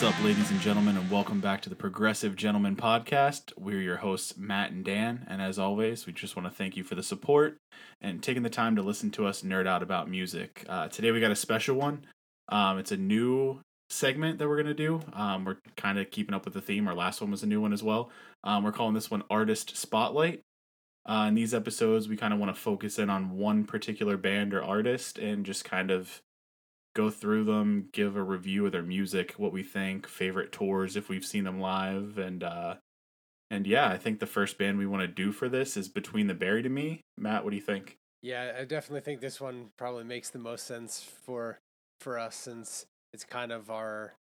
What's up, ladies and gentlemen, and welcome back to the Progressive Djentlemen Podcast. We're your hosts, Matt and Dan, and as always, we just want to thank you for the support and taking the time to listen to us nerd out about music. Uh, today, we got a special one. Um, it's a new segment that we're gonna do. Um, we're kind of keeping up with the theme. Our last one was a new one as well. Um, we're calling this one Artist Spotlight. Uh, in these episodes, we kind of want to focus in on one particular band or artist and just kind of go through them, give a review of their music, what we think, favorite tours if we've seen them live, and uh, and yeah, I think the first band we want to do for this is Between the Buried and Me. Matt, what do you think? Yeah, I definitely think this one probably makes the most sense for for us since it's kind of our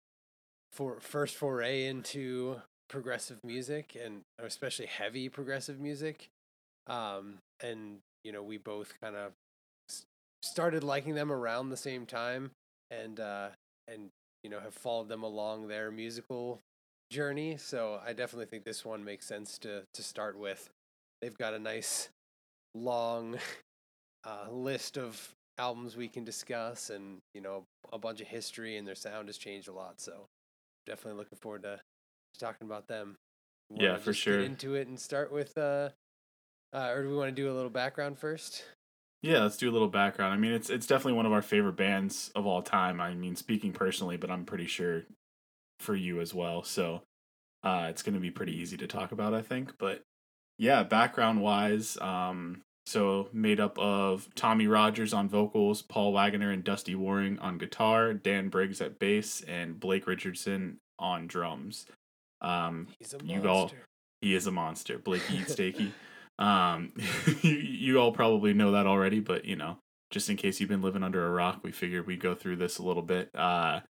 for first foray into progressive music and especially heavy progressive music. Um, and you know, we both kind of started liking them around the same time and uh and you know have followed them along their musical journey so i definitely think this one makes sense to to start with. They've got a nice long uh, list of albums we can discuss and you know a bunch of history and their sound has changed a lot so definitely looking forward to talking about them. Yeah for sure. into it and start with uh, uh or do we want to do a little background first yeah, let's do a little background. I mean, it's it's definitely one of our favorite bands of all time. I mean, speaking personally, but I'm pretty sure for you as well. So, uh, it's going to be pretty easy to talk about, I think. But yeah, background wise, um, so made up of Tommy Rogers on vocals, Paul Waggoner and Dusty Waring on guitar, Dan Briggs at bass, and Blake Richardson on drums. Um, He's a monster. You all, he is a monster. Blake Eatstakey. Um, you, you all probably know that already, but you know, just in case you've been living under a rock, we figured we'd go through this a little bit. Uh,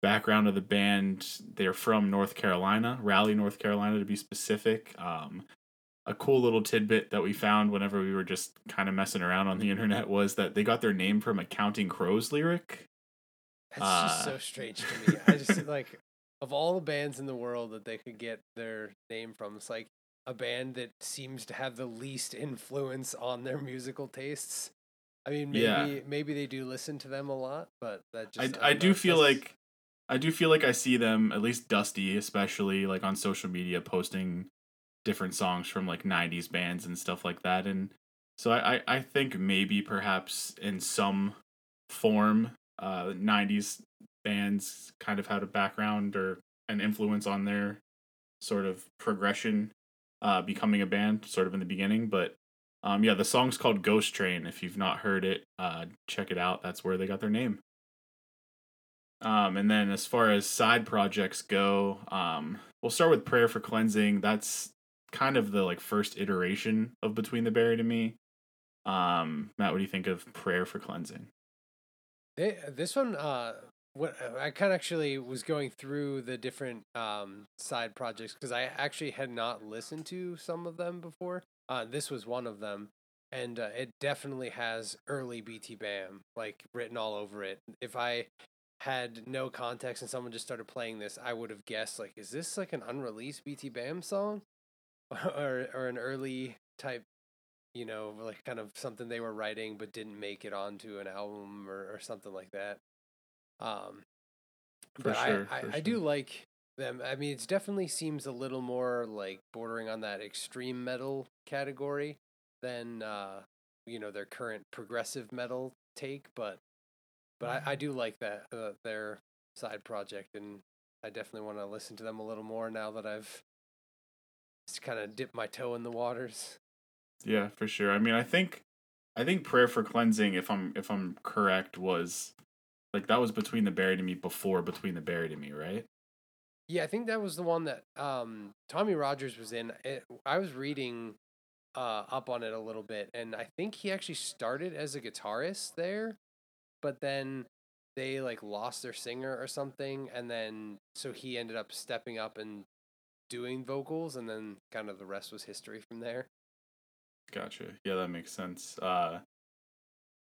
background of the band: they're from North Carolina, Raleigh, North Carolina, to be specific. Um, a cool little tidbit that we found whenever we were just kind of messing around on the internet was that they got their name from a Counting Crows lyric. That's uh, just so strange to me. I just like of all the bands in the world that they could get their name from, it's like a band that seems to have the least influence on their musical tastes. I mean, maybe yeah. maybe they do listen to them a lot, but that just I, I, I do feel like I do feel like I see them at least Dusty, especially like on social media, posting different songs from like '90s bands and stuff like that, and so I I, I think maybe perhaps in some form, uh, '90s bands kind of had a background or an influence on their sort of progression uh, becoming a band, sort of in the beginning. But um, yeah, the song's called Ghost Train. If you've not heard it, uh, check it out. That's where they got their name. Um, and then as far as side projects go, um, we'll start with Prayer for Cleansing. That's kind of the like first iteration of Between the Buried and Me. Um, Matt, what do you think of Prayer for Cleansing? They, this one, uh, what I kind of actually was going through the different um, side projects because I actually had not listened to some of them before. Uh, this was one of them, and uh, it definitely has early BTBAM like written all over it. If I had no context and someone just started playing this, I would have guessed like, is this like an unreleased BTBAM song, or or an early type, you know, like kind of something they were writing but didn't make it onto an album or, or something like that. Um, but sure, I, I, sure. I do like them. I mean, it definitely seems a little more like bordering on that extreme metal category than uh, you know their current progressive metal take. But but I, I do like that uh, their side project, and I definitely want to listen to them a little more now that I've just kind of dipped my toe in the waters. Yeah, for sure. I mean, I think I think prayer for cleansing, if I'm if I'm correct, was like that was between the buried and me before between the buried and me, right? Yeah, I think that was the one that um, Tommy Rogers was in. It, I was reading uh, up on it a little bit, and I think he actually started as a guitarist there, but then they like lost their singer or something, and then so he ended up stepping up and doing vocals, and then kind of the rest was history from there. Gotcha. Yeah, that makes sense. Uh,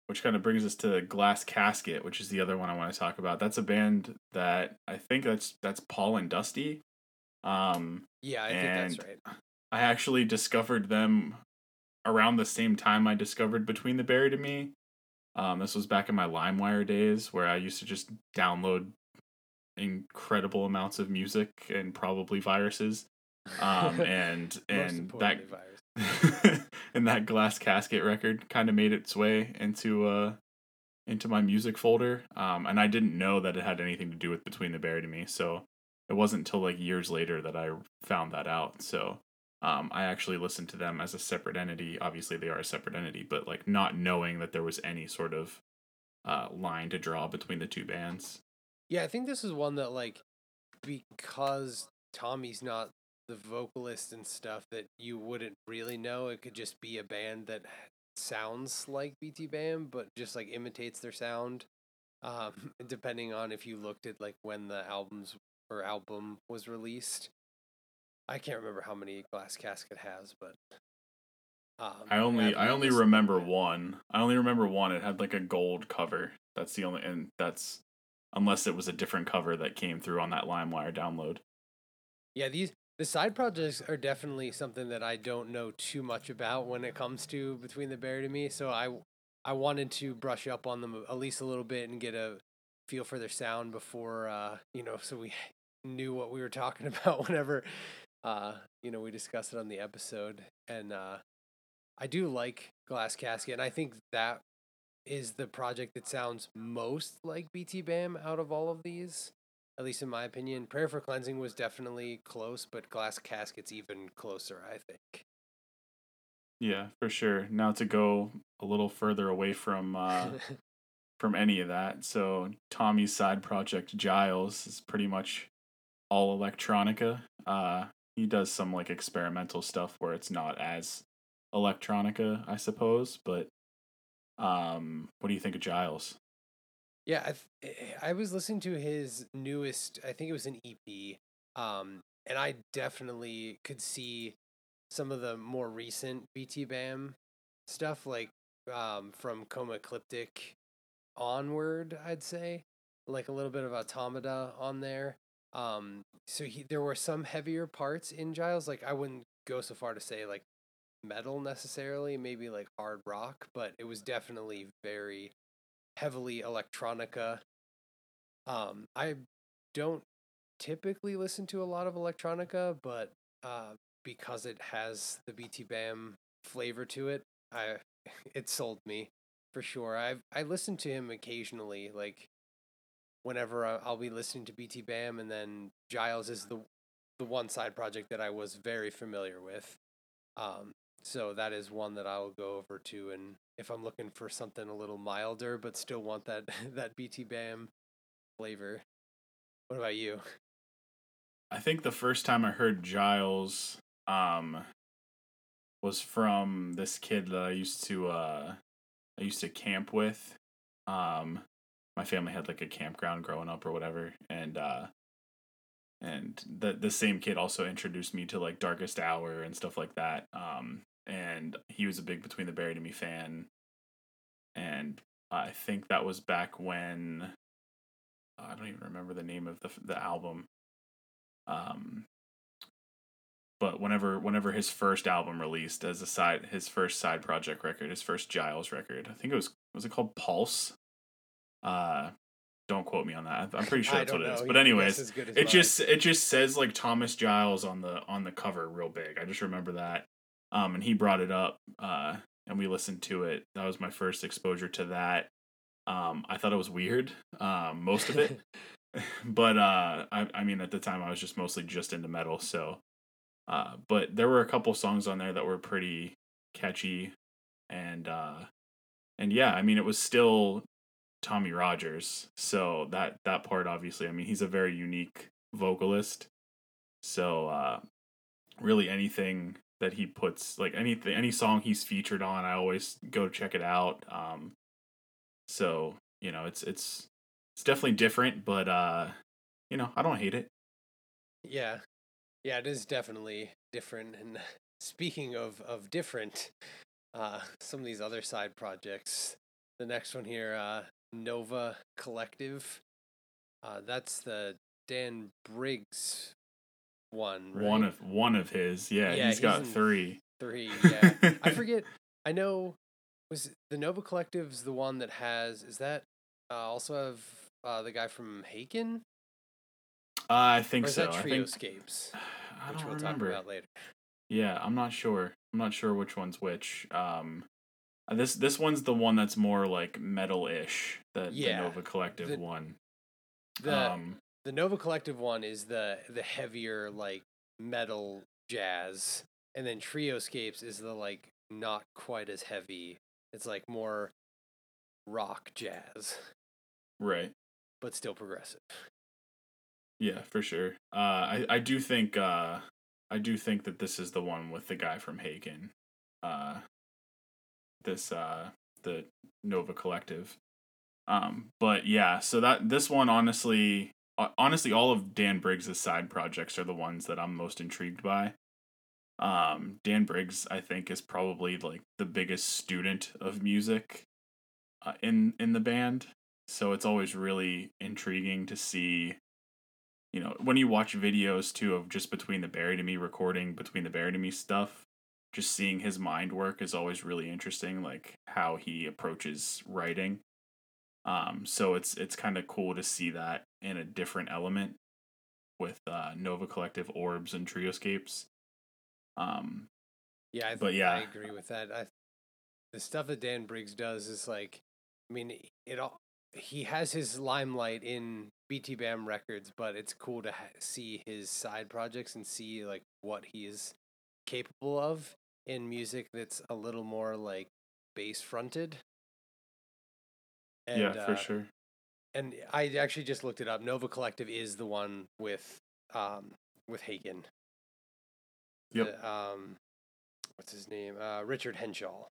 which kind of brings us to Glass Casket, which is the other one I want to talk about. That's a band that I think that's that's Paul and Dusty. Um, yeah, I think that's right. I actually discovered them around the same time I discovered Between the Buried and Me. Um, this was back in my LimeWire days where I used to just download incredible amounts of music and probably viruses. Um, and and that and that glass casket record kind of made its way into uh into my music folder. Um, and I didn't know that it had anything to do with Between the Buried and Me. So it wasn't until like years later that I found that out. So um, I actually listened to them as a separate entity. Obviously, they are a separate entity, but like not knowing that there was any sort of uh, line to draw between the two bands. Yeah, I think this is one that like because Tommy's not the vocalist and stuff that you wouldn't really know. It could just be a band that sounds like BTBAM, but just like imitates their sound. Um, depending on if you looked at like when the albums or album was released. I can't remember how many Glass Casket has, but um, I only I only remember one. I only remember one. It had like a gold cover. That's the only, and that's unless it was a different cover that came through on that LimeWire download. Yeah, these the side projects are definitely something that I don't know too much about when it comes to Between the Buried and Me. So I I wanted to brush up on them at least a little bit and get a feel for their sound before uh, you know, so we knew what we were talking about whenever uh, you know, we discussed it on the episode. And uh I do like Glass Casket, and I think that is the project that sounds most like BTBAM out of all of these at least in my opinion. Prayer for Cleansing was definitely close, but Glass Casket's even closer, I think. Yeah, for sure. Now to go a little further away from uh, from any of that. So Tommy's side project Giles is pretty much all electronica. Uh, he does some like experimental stuff where it's not as electronica, I suppose. But um, what do you think of Giles? Yeah, I eh, I was listening to his newest. I think it was an EP, um, and I definitely could see some of the more recent BTBAM stuff, like um, from Coma Ecliptic onward. I'd say like a little bit of Automata on there. Um, so he there were some heavier parts in Giles. Like I wouldn't go so far to say like metal necessarily, maybe like hard rock, but it was definitely very heavily electronica. Um, I don't typically listen to a lot of electronica, but uh, because it has the BTBAM flavor to it, I it sold me for sure. I I listen to him occasionally, like whenever I'll be listening to BTBAM, and then Giles is the the one side project that I was very familiar with. Um, so that is one that I will go over to and if I'm looking for something a little milder but still want that that BTBAM flavor. What about you? I think the first time I heard Giles um was from this kid that I used to uh I used to camp with. Um my family had like a campground growing up or whatever and uh and the the same kid also introduced me to like Darkest Hour and stuff like that. Um and he was a big Between the Buried and Me fan. And I think that was back when I don't even remember the name of the the album. Um, but whenever whenever his first album released as a side his first side project record, his first Giles record, I think it was was it called Pulse? Uh, don't quote me on that. I'm pretty sure that's what it is. But anyways, it mine. just it just says like Thomas Giles on the on the cover real big. I just remember that um, and he brought it up, uh, and we listened to it. That was my first exposure to that. Um, I thought it was weird, um, most of it, but uh, I, I mean, at the time I was just mostly just into metal, so. Uh, but there were a couple songs on there that were pretty catchy, and uh, and yeah, I mean, it was still Tommy Rogers, so that that part obviously, I mean, he's a very unique vocalist, so uh, really anything that he puts like anything any song he's featured on i always go check it out um so you know it's it's it's definitely different but uh you know i don't hate it. Yeah. Yeah it is definitely different and speaking of of different uh some of these other side projects the next one here uh nova collective uh that's the dan briggs one. Right? One of one of his. Yeah, yeah he's, he's got three. Three. Yeah, I forget. I know. Was the Nova Collective's the one that has? Is that uh, also have uh, the guy from Haken? Uh, I think or is so. that I think Trioscapes, I which don't we'll remember. talk about later. Yeah, I'm not sure. I'm not sure which one's which. Um, uh, this this one's the one that's more like metal-ish. The, Yeah, the Nova Collective the- one. The um, the Nova Collective one is the the heavier like metal jazz, and then Trioscapes is the like not quite as heavy. It's like more rock jazz, right. but still progressive. Yeah, for sure. Uh, I I do think uh, I do think that this is the one with the guy from Haken. Uh, this uh, the Nova Collective. Um, but yeah, so that this one honestly, honestly, all of Dan Briggs' side projects are the ones that I'm most intrigued by. Um, Dan Briggs, I think, is probably like the biggest student of music uh, in in the band. So it's always really intriguing to see you know, when you watch videos too of just between the Buried and Me recording between the Buried and Me stuff, just seeing his mind work is always really interesting, like how he approaches writing. Um, so it's it's kind of cool to see that in a different element with uh, Nova Collective orbs and trioscapes. Um, Yeah, I, But yeah. I agree with that. I, the stuff that Dan Briggs does is like, I mean, it all. He has his limelight in BTBAM Records, but it's cool to ha- see his side projects and see like what he is capable of in music that's a little more like bass fronted. Yeah, for uh, sure. And I actually just looked it up. Nova Collective is the one with um with Haken. Yep. The, um, what's his name? Uh, Richard Henshall.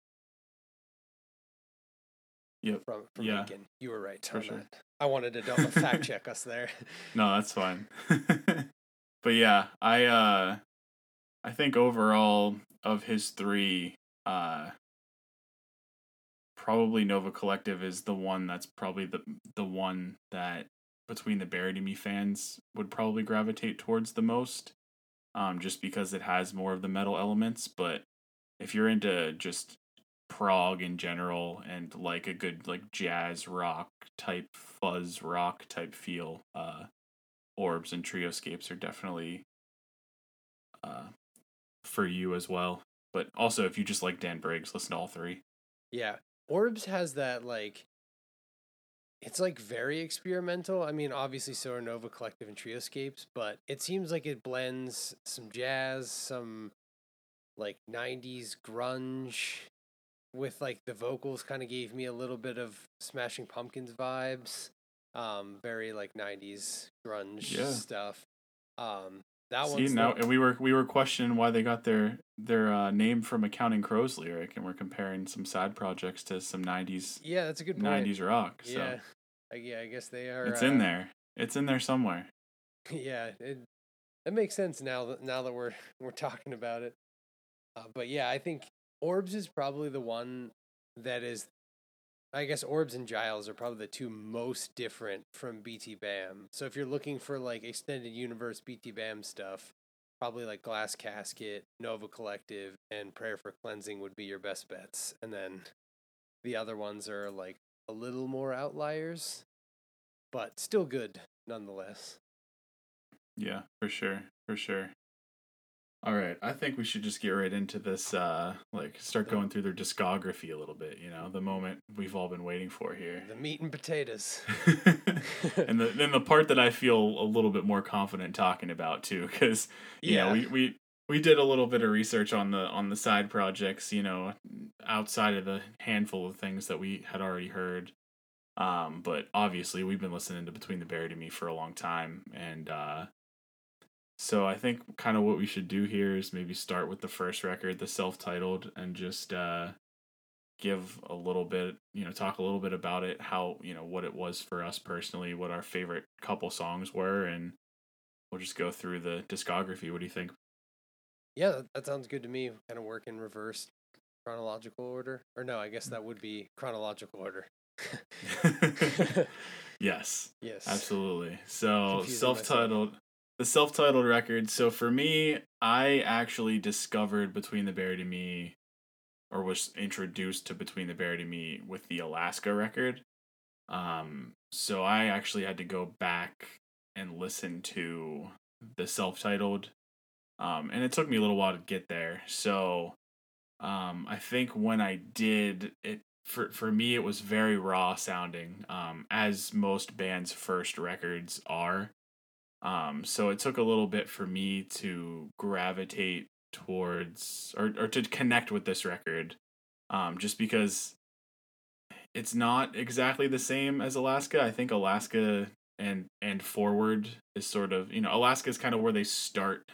Yep. From from Yeah, Haken. You were right for sure. that. I wanted to double fact check us there. No, that's fine. but yeah, I uh I think overall of his three, uh probably Nova Collective is the one that's probably the the one that between the Buried and Me fans would probably gravitate towards the most. Um, just because it has more of the metal elements, but if you're into just prog in general and like a good like jazz rock type fuzz rock type feel uh orbs and trioscapes are definitely uh for you as well but also if you just like dan briggs listen to all three Yeah. Orbs has that like it's like very experimental. I mean, obviously so are Nova Collective and Trioscapes, but it seems like it blends some jazz, some like 90s grunge with like the vocals kind of gave me a little bit of Smashing Pumpkins vibes. Um very like 90s grunge Yeah. stuff. Um that See one's now, the- and we were we were questioning why they got their their uh, name from a Counting Crows lyric, and we're comparing some side projects to some '90s Yeah, that's a good point. '90s rock. So Yeah. I, yeah, I guess they are it's in uh, there. It's in there somewhere. yeah, it it makes sense now that now that we're we're talking about it. Uh, but yeah, I think Orbs is probably the one that is. I guess Orbs and Giles are probably the two most different from BTBAM. So if you're looking for like extended universe BTBAM stuff, probably like Glass Casket, Nova Collective, and Prayer for Cleansing would be your best bets. And then the other ones are like a little more outliers, but still good nonetheless. Yeah, for sure, for sure. All right, I think we should just get right into this. Uh, like, start going through their discography a little bit. You know, the moment we've all been waiting for here. The meat and potatoes. and the then the part that I feel a little bit more confident talking about too, because you know we we we did a little bit of research on the on the side projects. You know, outside of the handful of things that we had already heard. Um, but obviously we've been listening to Between the Buried and Me for a long time, and uh, so I think kind of what we should do here is maybe start with the first record, the self-titled, and just uh, give a little bit, you know, talk a little bit about it, how you know what it was for us personally, what our favorite couple songs were, and we'll just go through the discography. What do you think? Yeah, that, sounds good to me. Kind of work in reverse chronological order. Or no, I guess that would be chronological order. yes. yes. Absolutely. So Confusing myself. The self-titled record. So for me, I actually discovered Between the Buried and Me or was introduced to Between the Buried and Me with the Alaska record. Um so I actually had to go back and listen to the self-titled um, and it took me a little while to get there so um, i think when i did it for for me it was very raw sounding um, as most bands first records are um, so it took a little bit for me to gravitate towards or, or to connect with this record um, just because it's not exactly the same as alaska. I think alaska and and forward is sort of you know alaska is kind of where they start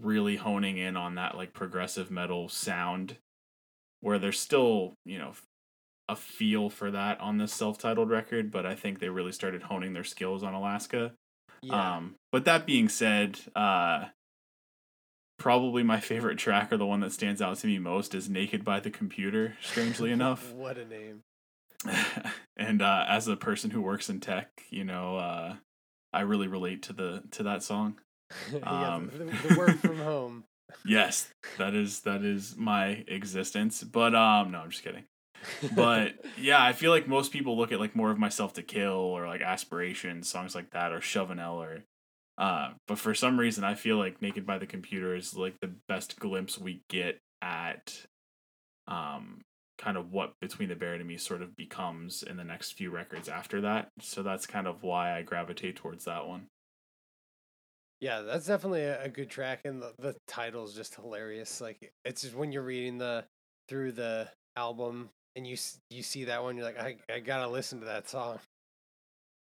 really honing in on that like progressive metal sound where there's still you know a feel for that on this self-titled record but i think they really started honing their skills on alaska Yeah. um but that being said uh probably my favorite track or the one that stands out to me most is naked by the computer strangely enough what a name. and uh, as a person who works in tech, you know, uh, I really relate to the to that song. yeah, Um, the, the work from home. Yes, that is that is my existence. But um, no, I'm just kidding. But yeah, I feel like most people look at like more of myself to kill or like aspirations, songs like that, or Shevanel or. Uh, but for some reason, I feel like Naked by the Computer is like the best glimpse we get at, um, kind of what Between the Buried and Me sort of becomes in the next few records after that. So that's kind of why I gravitate towards that one. Yeah, that's definitely a, a good track, and the, the title's just hilarious. Like it's just when you're reading the through the album and you you see that one, you're like, I I gotta listen to that song.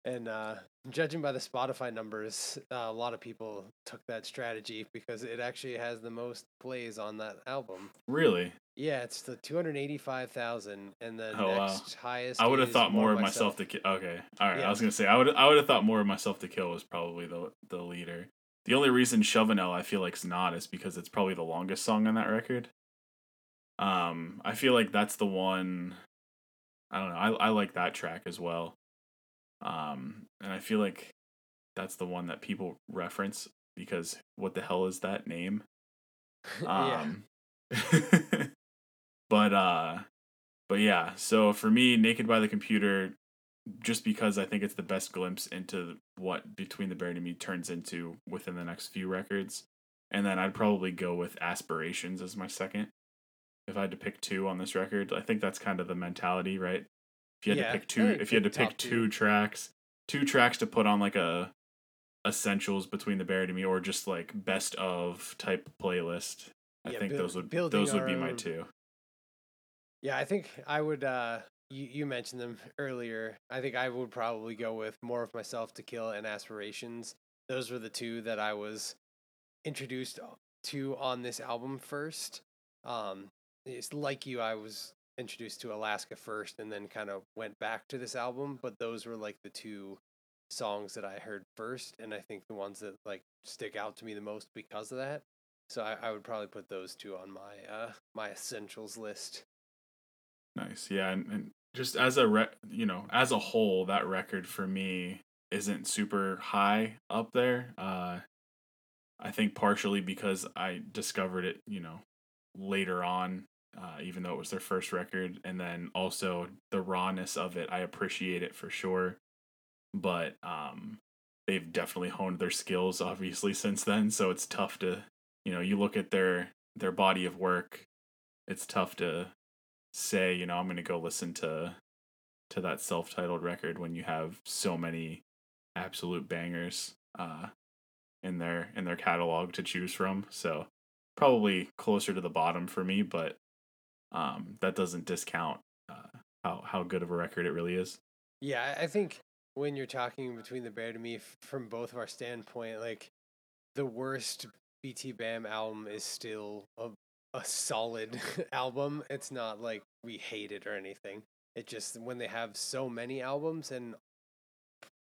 And uh, judging by the Spotify numbers, uh, a lot of people took that strategy because it actually has the most plays on that album. Really, Yeah, it's the two hundred eighty-five thousand, and the Oh, wow. next highest. I would have thought more of myself to kill. Okay, all right. I was gonna say I would I would have thought more of myself to kill was probably the the leader. The only reason Shevanel I feel like like's not is because it's probably the longest song on that record. Um, I feel like that's the one. I don't know. I I like that track as well. Um, and I feel like that's the one that people reference because what the hell is that name? Um, but uh, but yeah. So for me, Naked by the Computer, just because I think it's the best glimpse into what Between the Buried and Me turns into within the next few records, and then I'd probably go with Aspirations as my second. If I had to pick two on this record, I think that's kind of the mentality, right? If you had Yeah, to pick two, if you had to pick two. two tracks, two tracks to put on like a essentials between the buried and me or just like best of type playlist i Yeah, think those would those would be my two Yeah, I think I would. uh You you mentioned them earlier. I think I would probably go with more of myself to kill and aspirations. Those were the two that I was introduced to on this album first. Um, it's like you, I was introduced to Alaska first, and then kind of went back to this album. But those were like the two songs that I heard first, and I think the ones that like stick out to me the most because of that. So I, I would probably put those two on my uh my essentials list. nice yeah and, and just as a re- you know as a whole that record for me isn't super high up there uh i think partially because i discovered it you know later on uh, even though it was their first record and then also the rawness of it i appreciate it for sure. But um they've definitely honed their skills obviously since then so it's tough to you know you look at their their body of work it's tough to say you know i'm going to go listen to to that self-titled record when you have so many absolute bangers uh in their in their catalog to choose from. So probably closer to the bottom for me but um that doesn't discount uh, how how good of a record it really is Yeah, I think when you're talking between the buried and me from both of our standpoint, like the worst BTBAM album is still a a solid album. It's not like we hate it or anything. It just when they have so many albums and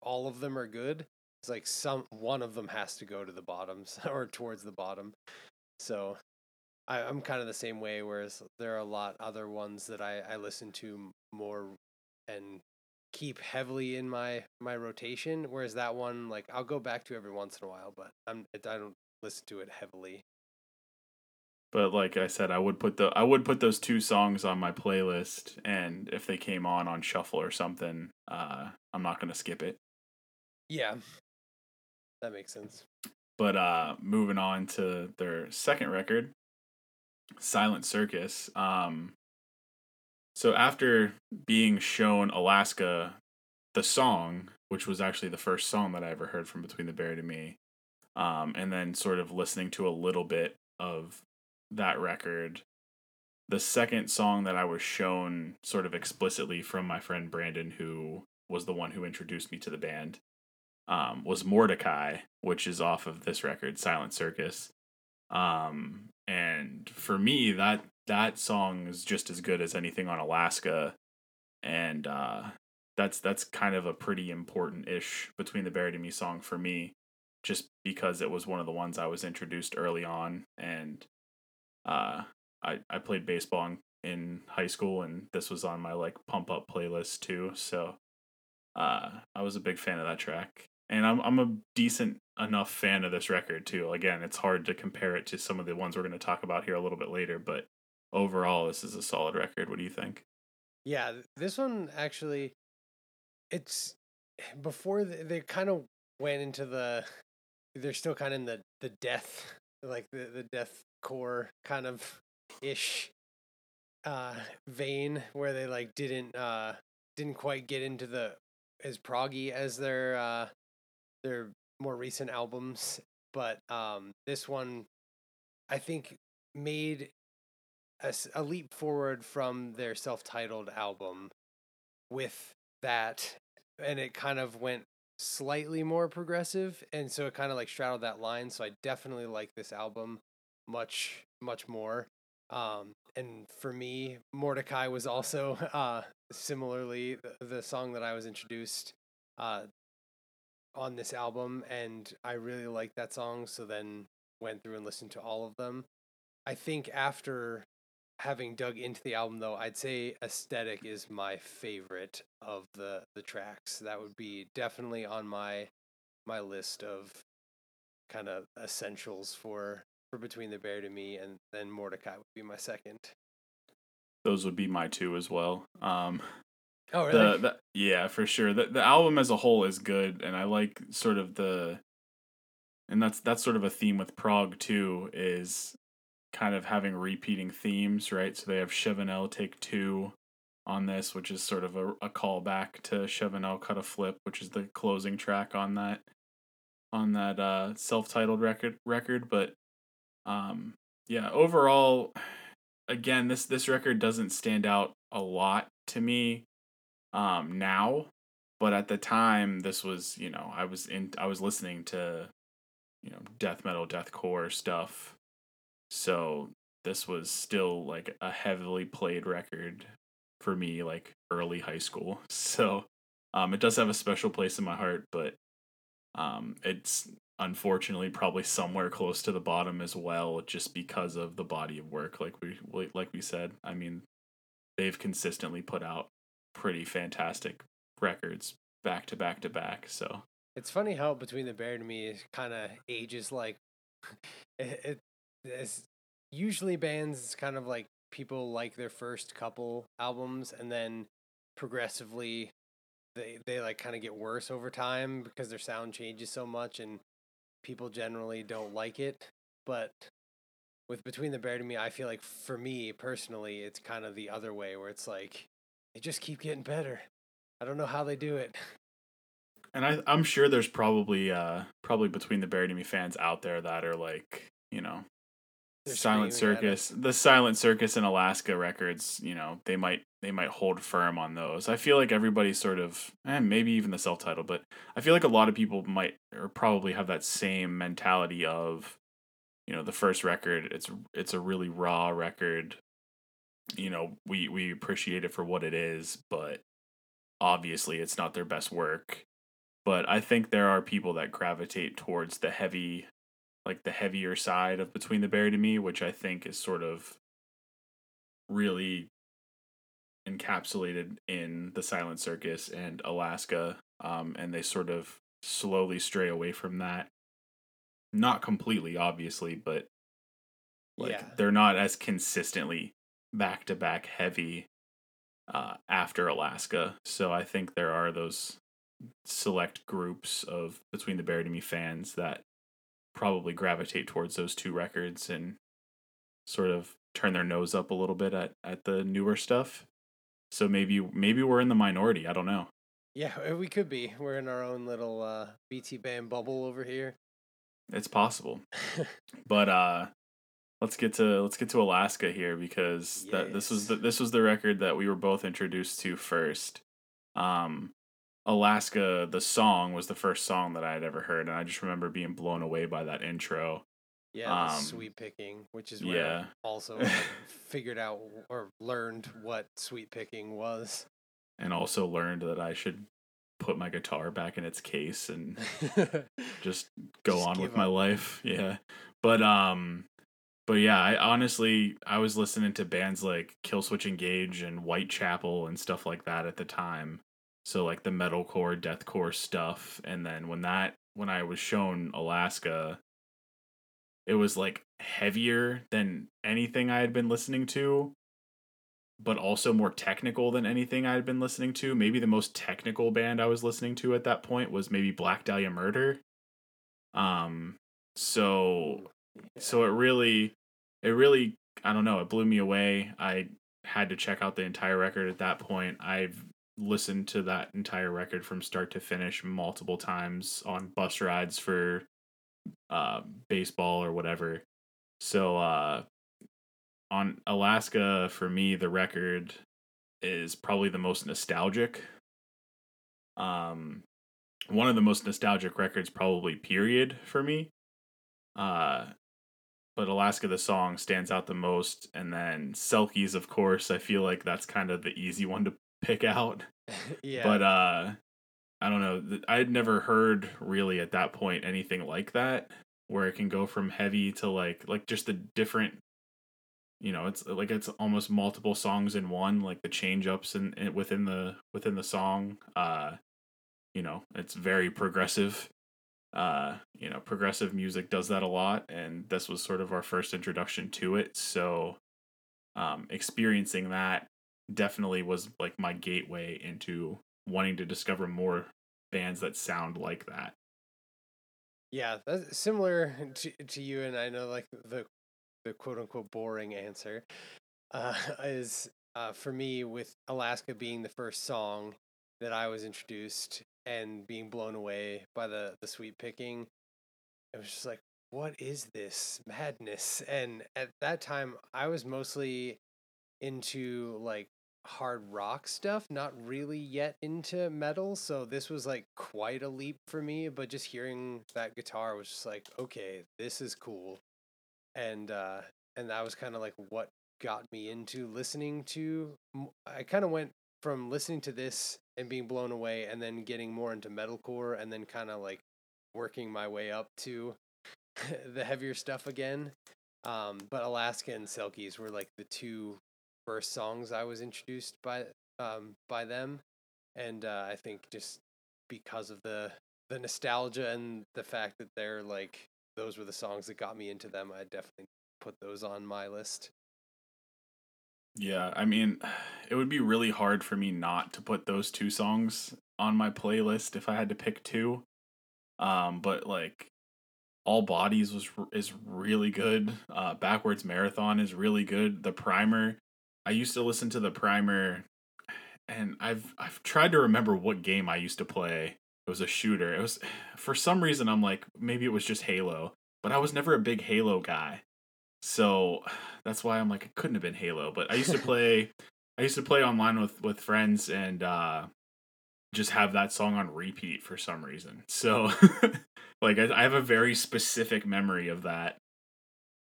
all of them are good, it's like some one of them has to go to the bottoms or towards the bottom. So I, I'm kind of the same way. Whereas there are a lot other ones that I, I listen to more and keep heavily in my my rotation. Whereas that one, like I'll go back to every once in a while, but I'm I don't listen to it heavily. but like i said i would put the i would put those two songs on my playlist and if they came on on shuffle or something uh i'm not going to skip it Yeah, that makes sense. But uh moving on to their second record, Silent Circus. Um so after being shown Alaska the song, which was actually the first song that I ever heard from Between the Buried and Me, um, and then sort of listening to a little bit of that record, the second song that I was shown sort of explicitly from my friend Brandon, who was the one who introduced me to the band, um, was Mordecai, which is off of this record, Silent Circus. Um, and for me, that that song is just as good as anything on Alaska, and uh, that's that's kind of a pretty important ish between the Buried and Me song for me, just because it was one of the ones I was introduced early on, and uh, I I played baseball in, in high school, and this was on my like pump up playlist too, so uh, I was a big fan of that track, and I'm I'm a decent enough fan of this record too. Again, it's hard to compare it to some of the ones we're going to talk about here a little bit later, but overall, this is a solid record. What do you think? Yeah, this one actually, it's before they, they kind of went into the, they're still kind of in the the death, like the the death core kind of ish uh vein where they like didn't uh didn't quite get into the as proggy as their uh their more recent albums but um this one i think made a, a leap forward from their self-titled album with that and it kind of went slightly more progressive and so it kind of like straddled that line so i definitely like this album much much more um and for me mordecai was also uh similarly the, the song that i was introduced uh on this album and i really liked that song so then went through and listened to all of them. I think after having dug into the album though i'd say aesthetic is my favorite of the the tracks. That would be definitely on my my list of kind of essentials for for between the Buried and me and then mordecai would be my second. Those would be my two as well. Um, oh the, the yeah for sure. The, the album as a whole is good and i like sort of the and that's that's sort of a theme with prog too is kind of having repeating themes right? So they have Shevanel take two on this which is sort of a, a callback to Shevanel cut a flip which is the closing track on that on that uh self-titled record record. But um yeah overall again this this record doesn't stand out a lot to me um now but at the time this was you know i was in i was listening to you know death metal deathcore stuff. So this was still like a heavily played record for me like early high school. So um it does have a special place in my heart but um it's unfortunately probably somewhere close to the bottom as well just because of the body of work like we like we said. I mean they've consistently put out pretty fantastic records back to back to back. So it's funny how between the buried and me is kind of ages like it, it it's usually bands kind of like people like their first couple albums and then progressively they they like kind of get worse over time because their sound changes so much and people generally don't like it but with between the buried and me i feel like for me personally it's kind of the other way where it's like they just keep getting better. I don't know how they do it. And I, I'm sure there's probably uh probably between the Buried Me fans out there that are like, you know, They're Silent Circus, the Silent Circus in Alaska records, you know, they might they might hold firm on those. I feel like everybody sort of, and maybe even the self title, but I feel like a lot of people might or probably have that same mentality of, you know, the first record. It's it's a really raw record you know we we appreciate it for what it is but obviously it's not their best work but i think there are people that gravitate towards the heavy like the heavier side of between the buried and me which i think is sort of really encapsulated in the silent circus and alaska um, and they sort of slowly stray away from that not completely obviously but like yeah. they're not as consistently back to back heavy uh, after Alaska. So I think there are those select groups of between the Buried Me fans that probably gravitate towards those two records and sort of turn their nose up a little bit at, at the newer stuff. So maybe maybe we're in the minority. I don't know. Yeah, uh, we could be. We're in our own little uh, BTBAM bubble over here. It's possible. but uh let's get to let's get to Alaska here because yes. that this was the this was the record that we were both introduced to first. Um Alaska the song was the first song that I had ever heard and I just remember being blown away by that intro. Yeah, um, sweet picking, which is where yeah. I also figured out or learned what sweet picking was. And also learned that I should put my guitar back in its case and just go just on with up. my life. Yeah. But um but yeah, I honestly I was listening to bands like Killswitch Engage and Whitechapel and stuff like that at the time. So like the metalcore, deathcore stuff. And then when that when I was shown Alaska, it was like heavier than anything I had been listening to but also more technical than anything I had been listening to. Maybe the most technical band I was listening to at that point was maybe Black Dahlia Murder. Um so so it really it really I don't know, it blew me away. I had to check out the entire record at that point. I've listened to that entire record from start to finish multiple times on bus rides for uh baseball or whatever. So uh on Alaska for me the record is probably the most nostalgic. Um one of the most nostalgic records probably period for me. Uh but Alaska the song stands out the most and then Selkies of course I feel like that's kind of the easy one to pick out. yeah. But uh I don't know I had never heard really at that point anything like that where it can go from heavy to like like just the different you know it's like it's almost multiple songs in one like the change ups and in, in, within the within the song uh you know it's very progressive uh you know progressive music does that a lot and this was sort of our first introduction to it. So um experiencing that definitely was like my gateway into wanting to discover more bands that sound like that. Yeah that's similar to, to you and i know like the the quote unquote boring answer uh, is uh, for me with Alaska being the first song that I was introduced and being blown away by the the sweet picking. It was just like, what is this madness? And at that time, I was mostly into like hard rock stuff, not really yet into metal. So this was like quite a leap for me. But just hearing that guitar was just like, okay, this is cool and uh, and that was kind of like what got me into listening to. I kind of went from listening to this and being blown away, and then getting more into metalcore, and then kind of like working my way up to the heavier stuff again. Um, but Alaska and Selkies were like the two first songs I was introduced by um, by them, and uh, I think just because of the the nostalgia and the fact that they're like those were the songs that got me into them. I definitely put those on my list. Yeah, I mean, it would be really hard for me not to put those two songs on my playlist if I had to pick two. Um, but like all bodies was is really good. Uh, backwards marathon is really good. The primer, I used to listen to the primer, and I've I've tried to remember what game I used to play it was a shooter. It was for some reason I'm like maybe it was just Halo, but I was never a big Halo guy. So that's why I'm like it couldn't have been Halo, but I used to play I used to play online with with friends and uh just have that song on repeat for some reason. So like I, I have a very specific memory of that,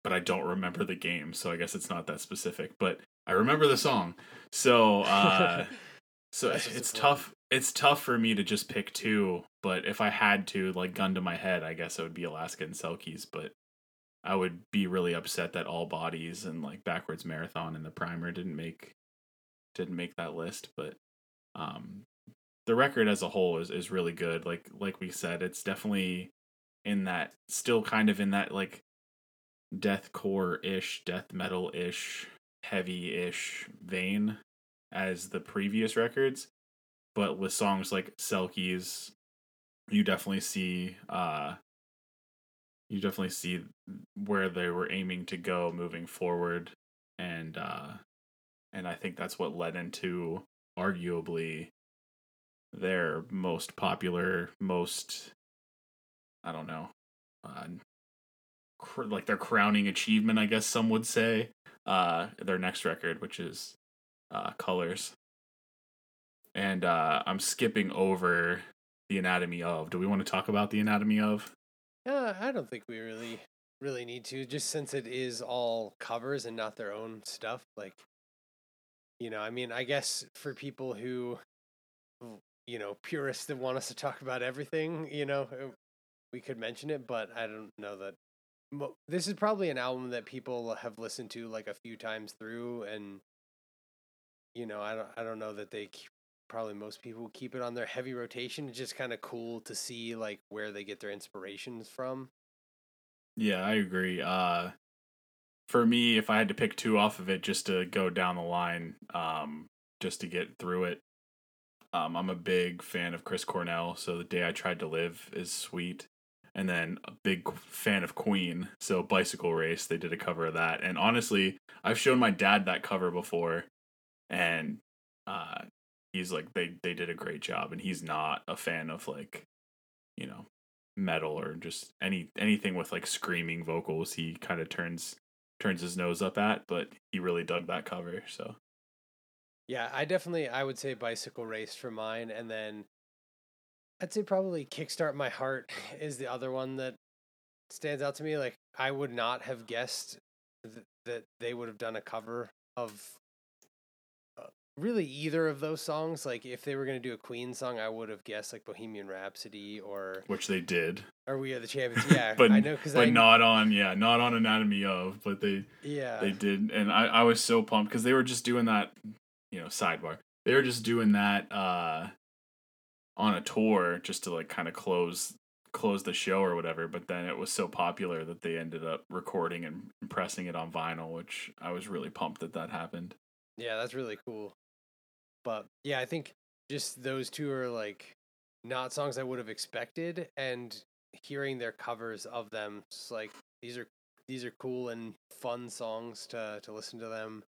but I don't remember the game, so I guess it's not that specific, but I remember the song. So uh so it's tough it's tough for me to just pick two, but if I had to, like gun to my head, I guess it would be Alaska and Selkies, but I would be really upset that all bodies and like backwards marathon and the primer didn't make didn't make that list, but um the record as a whole is, is really good. Like like we said, it's definitely in that still kind of in that like deathcore ish, death metal ish, heavy ish vein as the previous records but with songs like Selkies, you definitely see uh you definitely see where they were aiming to go moving forward. And uh and I think that's what led into arguably their most popular most I don't know uh cr- like their crowning achievement I guess some would say uh their next record which is uh Colors. And uh I'm skipping over the anatomy of. Do we want to talk about the anatomy of Uh, I don't think we really really need to, just since it is all covers and not their own stuff. Like, you know, I mean, I guess for people who, you know, purists that want us to talk about everything, you know, uh, we could mention it, but I don't know that. This is probably an album that people have listened to like a few times through, and you know, I don't, I don't know that they probably most people keep it on their heavy rotation. It's just kind of cool to see like where they get their inspirations from. Yeah, I agree. Uh for me, if I had to pick two off of it just to go down the line, um, just to get through it, um, I'm a big fan of Chris Cornell, so The Day I Tried to Live is sweet. And then a big fan of Queen, so Bicycle Race, they did a cover of that. And honestly, I've shown my dad that cover before, and uh, he's like, they they did a great job, and he's not a fan of like, you know, metal or just any anything with like screaming vocals. He kind of turns turns his nose up at, but he really dug that cover. So Yeah, I definitely I would say bicycle race for mine, and then I'd say probably kickstart my heart is the other one that stands out to me. Like I would not have guessed th- that they would have done a cover of really either of those songs. Like if they were gonna do a Queen song, I would have guessed like Bohemian Rhapsody or which they did, or We Are the Champions. Yeah, but I know because but I not on yeah not on Anatomy of, but they yeah they did, and I I was so pumped because they were just doing that, you know, sidebar. They were just doing that uh on a tour just to like kind of close close the show or whatever but then it was so popular that they ended up recording and pressing it on vinyl which i was really pumped that that happened Yeah, that's really cool. But yeah, I think just those two are like not songs I would have expected, and hearing their covers of them, it's like these are these are cool and fun songs to to listen to them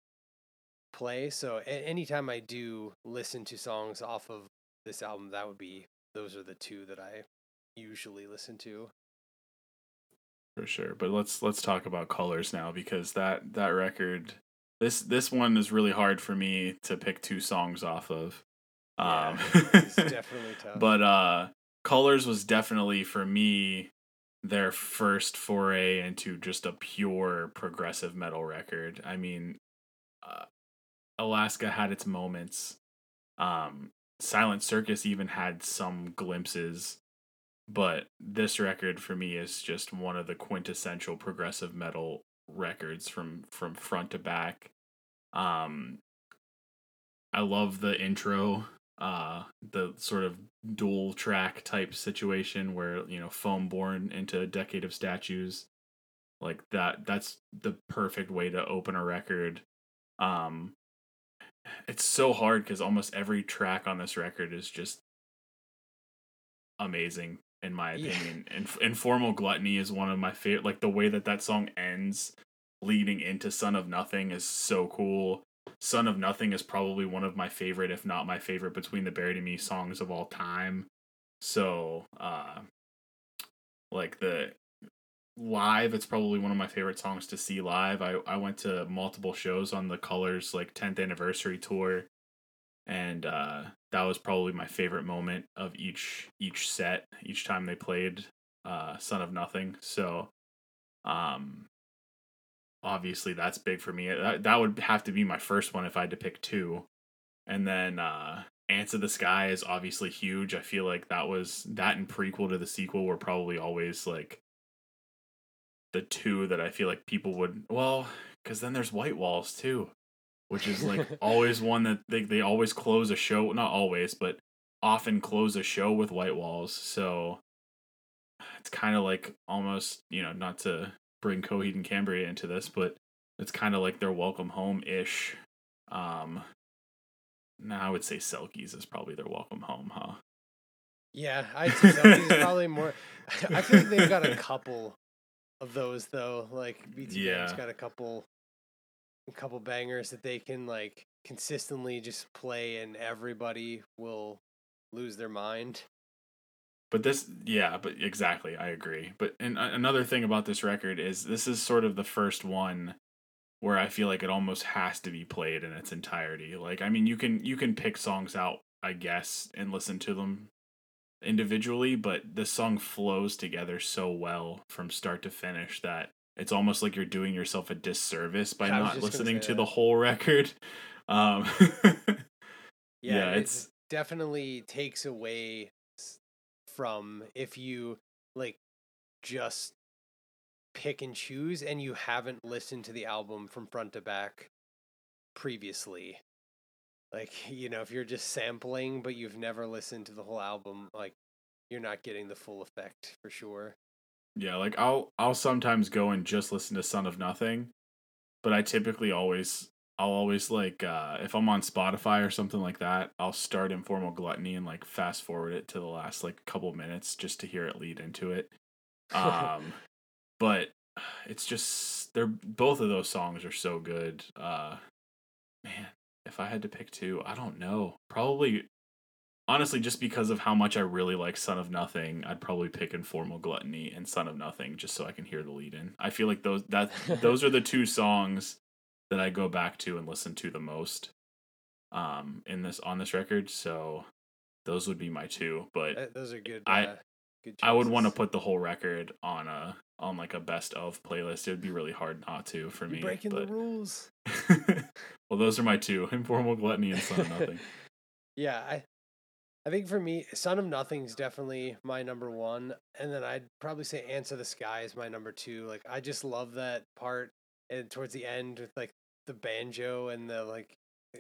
play. So a- anytime I do listen to songs off of this album, that would be those are the two that I usually listen to. for sure but let's let's talk about colors now because that that record this this one is really hard for me to pick two songs off of. Um Yeah, it's definitely tough. but uh colors was definitely for me their first foray into just a pure progressive metal record. I mean uh, alaska had its moments. Um silent circus even had some glimpses but this record for me is just one of the quintessential progressive metal records from from front to back. Um i love the intro uh the sort of dual track type situation where you know foam born into a decade of statues. Like that that's the perfect way to open a record. Um it's so hard because almost every track on this record is just amazing in my Yeah. opinion. And informal gluttony is one of my favorite like the way that that song ends leading into sun of nothing is so cool. Son of nothing is probably one of my favorite if not my favorite between the buried and me songs of all time. So uh like the live it's probably one of my favorite songs to see live. I i went to multiple shows on the colors like 10th anniversary tour and uh that was probably my favorite moment of each each set each time they played uh sun of nothing. So um obviously that's big for me. That, that would have to be my first one if i had to pick two. And then uh ants of the sky is obviously huge. I feel like that was that and prequel to the sequel were probably always like the two that i feel like people would well because then there's white walls too which is like always one that they, they always close a show not always but often close a show with white walls so it's kind of like almost you know not to bring coheed and cambria into this but it's kind of like their welcome home ish um nah, I would say Selkies is probably their welcome home, huh? Yeah, I'd say Selkies is probably more. I feel like they've got a couple of those though. Like BTBAM's Yeah. got a couple, a couple bangers that they can like consistently just play, and everybody will lose their mind. But this, yeah, but exactly, I agree. But and another thing about this record is this is sort of the first one where I feel like it almost has to be played in its entirety. Like, I mean, you can you can pick songs out, I guess, and listen to them individually, but the song flows together so well from start to finish that it's almost like you're doing yourself a disservice by I not listening to the whole record. Um, Yeah, Yeah, it it's- definitely takes away from if you like just pick and choose and you haven't listened to the album from front to back previously. Like, you know, if you're just sampling but you've never listened to the whole album, like you're not getting the full effect for sure. Yeah, like I'll I'll sometimes go and just listen to Sun of Nothing, but I typically always I'll always like uh if I'm on Spotify or something like that, I'll start Informal Gluttony and like fast forward it to the last like couple minutes just to hear it lead into it. Um but it's just they're both of those songs are so good. Uh man, if I had to pick two, I don't know. Probably honestly just because of how much I really like Sun of Nothing, I'd probably pick Informal Gluttony and Sun of Nothing just so I can hear the lead in. I feel like those that those are the two songs that I go back to and listen to the most um in this on this record, so those would be my two, but Those are good. I- uh, good I would want to put the whole record on a on like a best of playlist. It would be really hard not to for You're me. breaking but the rules. well, those are my two: Informal Gluttony and Sun of Nothing. yeah, I I think for me, Sun of Nothing's definitely my number one, and then I'd probably say Ants of the Sky is my number two. Like I just love that part, and towards the end with like the banjo and the like.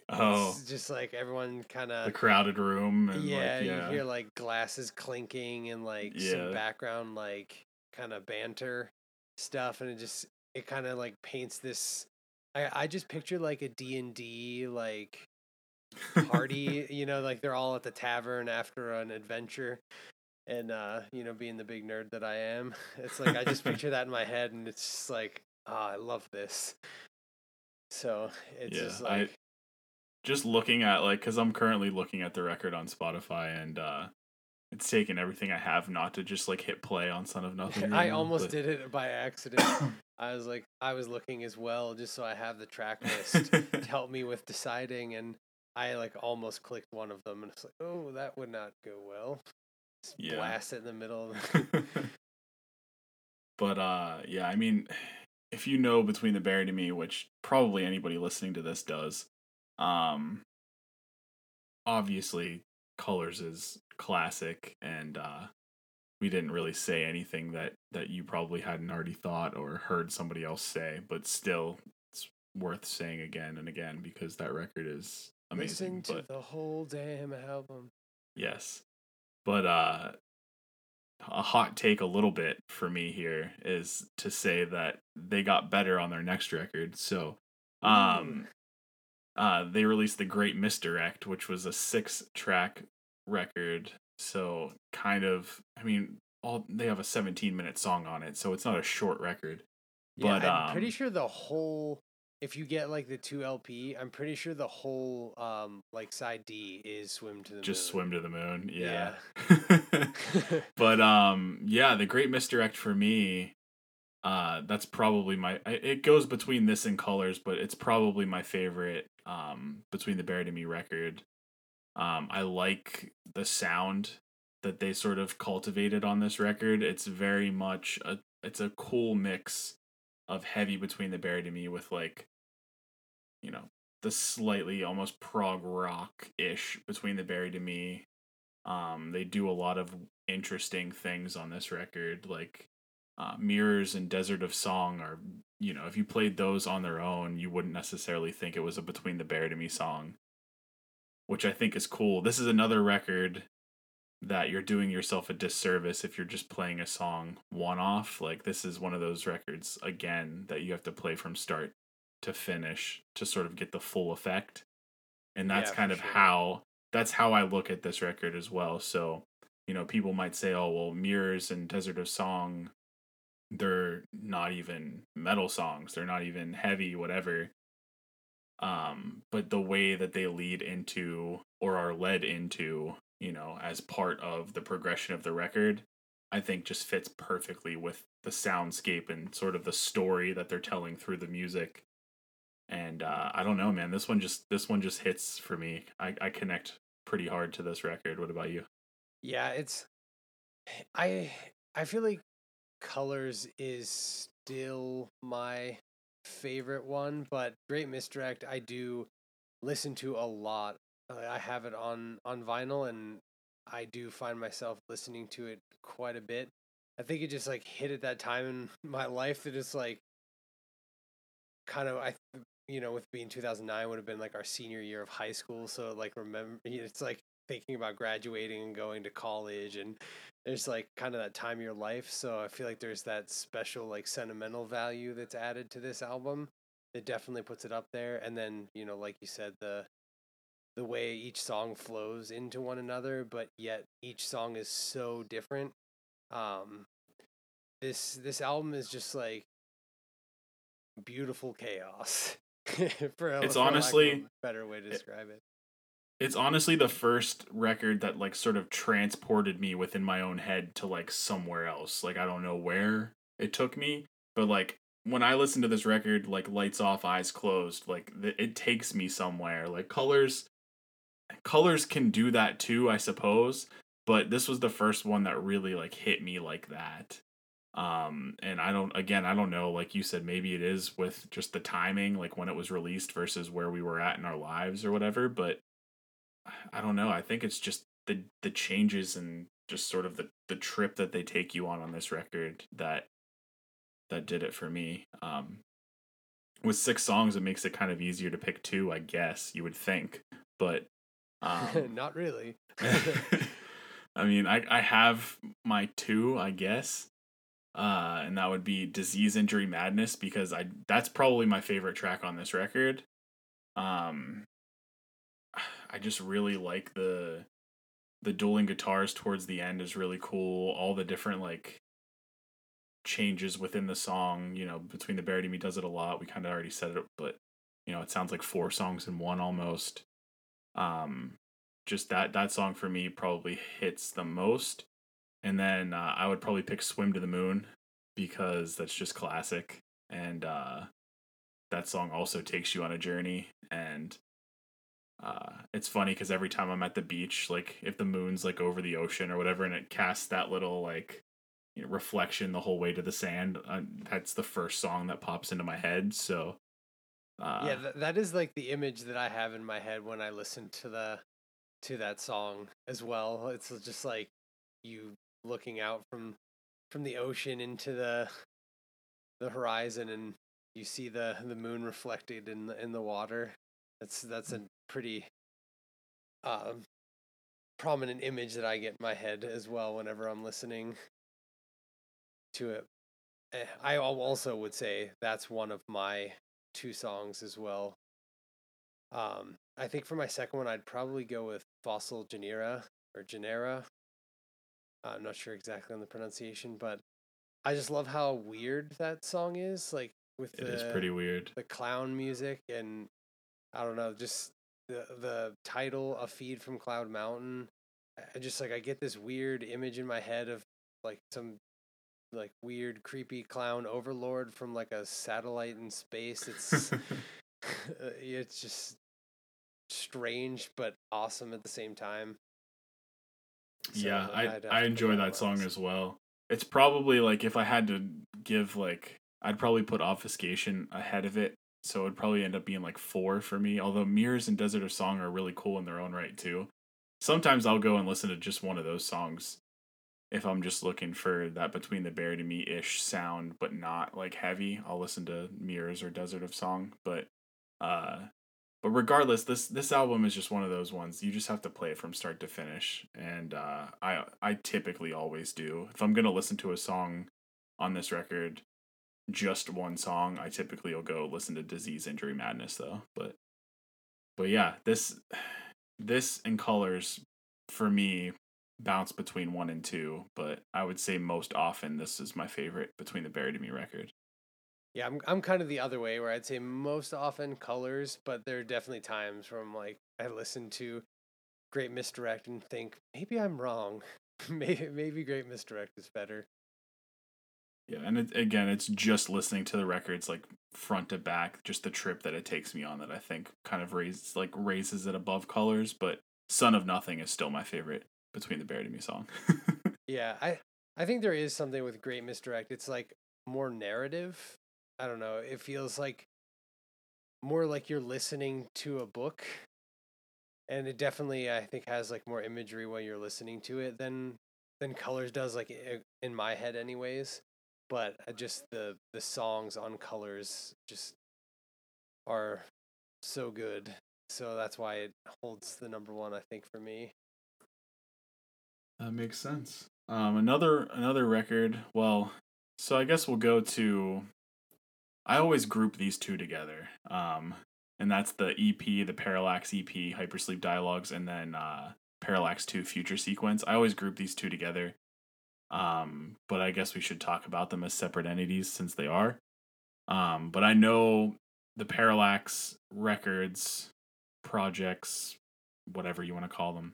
Oh. just like everyone kind of the crowded room and yeah, like yeah, you hear like glasses clinking and like Yeah. some background like kind of banter stuff, and it just it kind of like paints this. I I just picture like a D and D like party you know like they're all at the tavern after an adventure and uh you know being the big nerd that i am it's like i just picture that in my head and it's just like ah i love this. So it's Yeah, just I- like just looking at like because i'm currently looking at the record on spotify and uh it's taken everything i have not to just like hit play on son of nothing i almost but- did it by accident. I was like i was looking as well just so i have the track list to help me with deciding and i like almost clicked one of them and it's like oh that would not go well Just Yeah. blast it in the middle but uh yeah i mean if you know between the buried and me which probably anybody listening to this does um obviously colors is classic and uh we didn't really say anything that that you probably hadn't already thought or heard somebody else say but still it's worth saying again and again because that record is amazing listen to but the whole damn album Yes. But uh a hot take a little bit for me here is to say that they got better on their next record. So um uh they released The Great Misdirect, which was a six track record. So kind of I mean all they have a 17 minute song on it, so it's not a short record. Yeah, But, I'm pretty um, sure the whole if you get like the two LP, I'm pretty sure the whole um like side D is swim to the Just moon. swim to the moon. Yeah. Yeah. but um yeah the great misdirect for me uh that's probably my it goes between this and colors but it's probably my favorite um between the buried and me record um i like the sound that they sort of cultivated on this record it's very much a it's a cool mix of heavy between the buried and me with like you know the slightly almost prog rock ish between the buried and me um, they do a lot of interesting things on this record, like uh, Mirrors and Desert of Song are, you know, if you played those on their own, you wouldn't necessarily think it was a Between the Buried and Me song, which I think is cool. This is another record that you're doing yourself a disservice if you're just playing a song one off. Like, this is one of those records, again, that you have to play from start to finish to sort of get the full effect. and that's Yeah, kind of sure. how that's how I look at this record as well. So, you know, people might say, "Oh, well, Mirrors and Desert of Song, they're not even metal songs. They're not even heavy, whatever." Um, but the way that they lead into or are led into, you know, as part of the progression of the record, I think just fits perfectly with the soundscape and sort of the story that they're telling through the music. And uh, I don't know, man. This one just this one just hits for me. I, I connect pretty hard to this record. What about you? Yeah, it's I I feel like Colors is still my favorite one, but Great Misdirect I do listen to a lot. Uh, I have it on on vinyl and I do find myself listening to it quite a bit. I think it just like hit at that time in my life that it's like kind of I you know with being 2009 would have been like our senior year of high school so like remember it's like thinking about graduating and going to college and there's like kind of that time of your life so i feel like there's that special like sentimental value that's added to this album it definitely puts it up there and then you know like you said the the way each song flows into one another but yet each song is so different um this this album is just like beautiful chaos for a, It's for honestly- better way to describe it It's honestly the first record that like sort of transported me within my own head to like somewhere else. Like I don't know where it took me, but like when I listen to this record, like lights off, eyes closed, like th- it takes me somewhere. Like colors, colors can do that too, I suppose. But this was the first one that really like hit me like that. Um, and I don't, again, I don't know. Like you said, maybe it is with just the timing, like when it was released versus where we were at in our lives or whatever. But I don't know. I think it's just the the changes and just sort of the the trip that they take you on on this record that that did it for me. Um, with six songs, it makes it kind of easier to pick two, I guess you would think, but um, not really I mean, I I have my two, I guess. Uh, and that would be Disease Injury Madness because I that's probably my favorite track on this record. Um I just really like the the dueling guitars towards the end is really cool. All the different like changes within the song, you know, between the in Me does it a lot. We kind of already said it, but you know, it sounds like four songs in one almost. Um just that that song for me probably hits the most. And then uh, I would probably pick Swim to the Moon because that's just classic. And uh that song also takes you on a journey. And uh it's funny because every time i'm at the beach like if the moon's like over the ocean or whatever and it casts that little like you know, reflection the whole way to the sand uh, that's the first song that pops into my head. So uh yeah th- that is like the image that i have in my head when i listen to the to that song as well. It's just like you looking out from from the ocean into the the horizon and you see the the moon reflected in the in the water. That's that's a pretty um prominent image that i get in my head as well whenever i'm listening to it. Eh, i also would say that's one of my two songs as well. Um i think for my second one i'd probably go with fossil genera or genera. I'm not sure exactly on the pronunciation but i just love how weird that song is like with it the is pretty weird. the clown music and I don't know, just the the title "A Feed from Cloud Mountain." I just like I get this weird image in my head of like some like weird creepy clown overlord from like a satellite in space. It's it's just strange but awesome at the same time. yeah So i have to i enjoy that song as well it's probably like if i had to give like i'd probably put obfuscation ahead of it so it'd probably end up being like four for me although mirrors and desert of song are really cool in their own right too sometimes i'll go and listen to just one of those songs if i'm just looking for that between the buried and me ish sound but not like heavy i'll listen to mirrors or desert of song. But uh but regardless this this album is just one of those ones you just have to play it from start to finish. And uh i i typically always do. If i'm gonna listen to a song on this record just one song i typically will go listen to disease injury madness though. But but yeah, this this and colors for me bounce between one and two, but I would say most often this is my favorite between the Buried and Me record. Yeah, I'm I'm kind of the other way where I'd say most often colors, but there are definitely times where I'm like I listen to Great Misdirect and think maybe I'm wrong. maybe maybe Great Misdirect is better. Yeah, and it, again, it's just listening to the records like front to back, just the trip that it takes me on that I think kind of raises like raises it above colors. But Sun of Nothing is still my favorite between the Buried and Me song. yeah, I I think there is something with Great Misdirect. It's like more narrative. I don't know. It feels like more like you're listening to a book. And it definitely I think has like more imagery while you're listening to it than than Colors does like in my head anyways but uh, just the the songs on colors just are so good so that's why it holds the number one i think for me that makes sense um another another record well so i guess we'll go to i always group these two together um and that's the ep the parallax ep hypersleep dialogues and then uh parallax 2 future sequence i always group these two together um, but I guess we should talk about them as separate entities since they are. Um, but I know the Parallax Records projects, whatever you want to call them,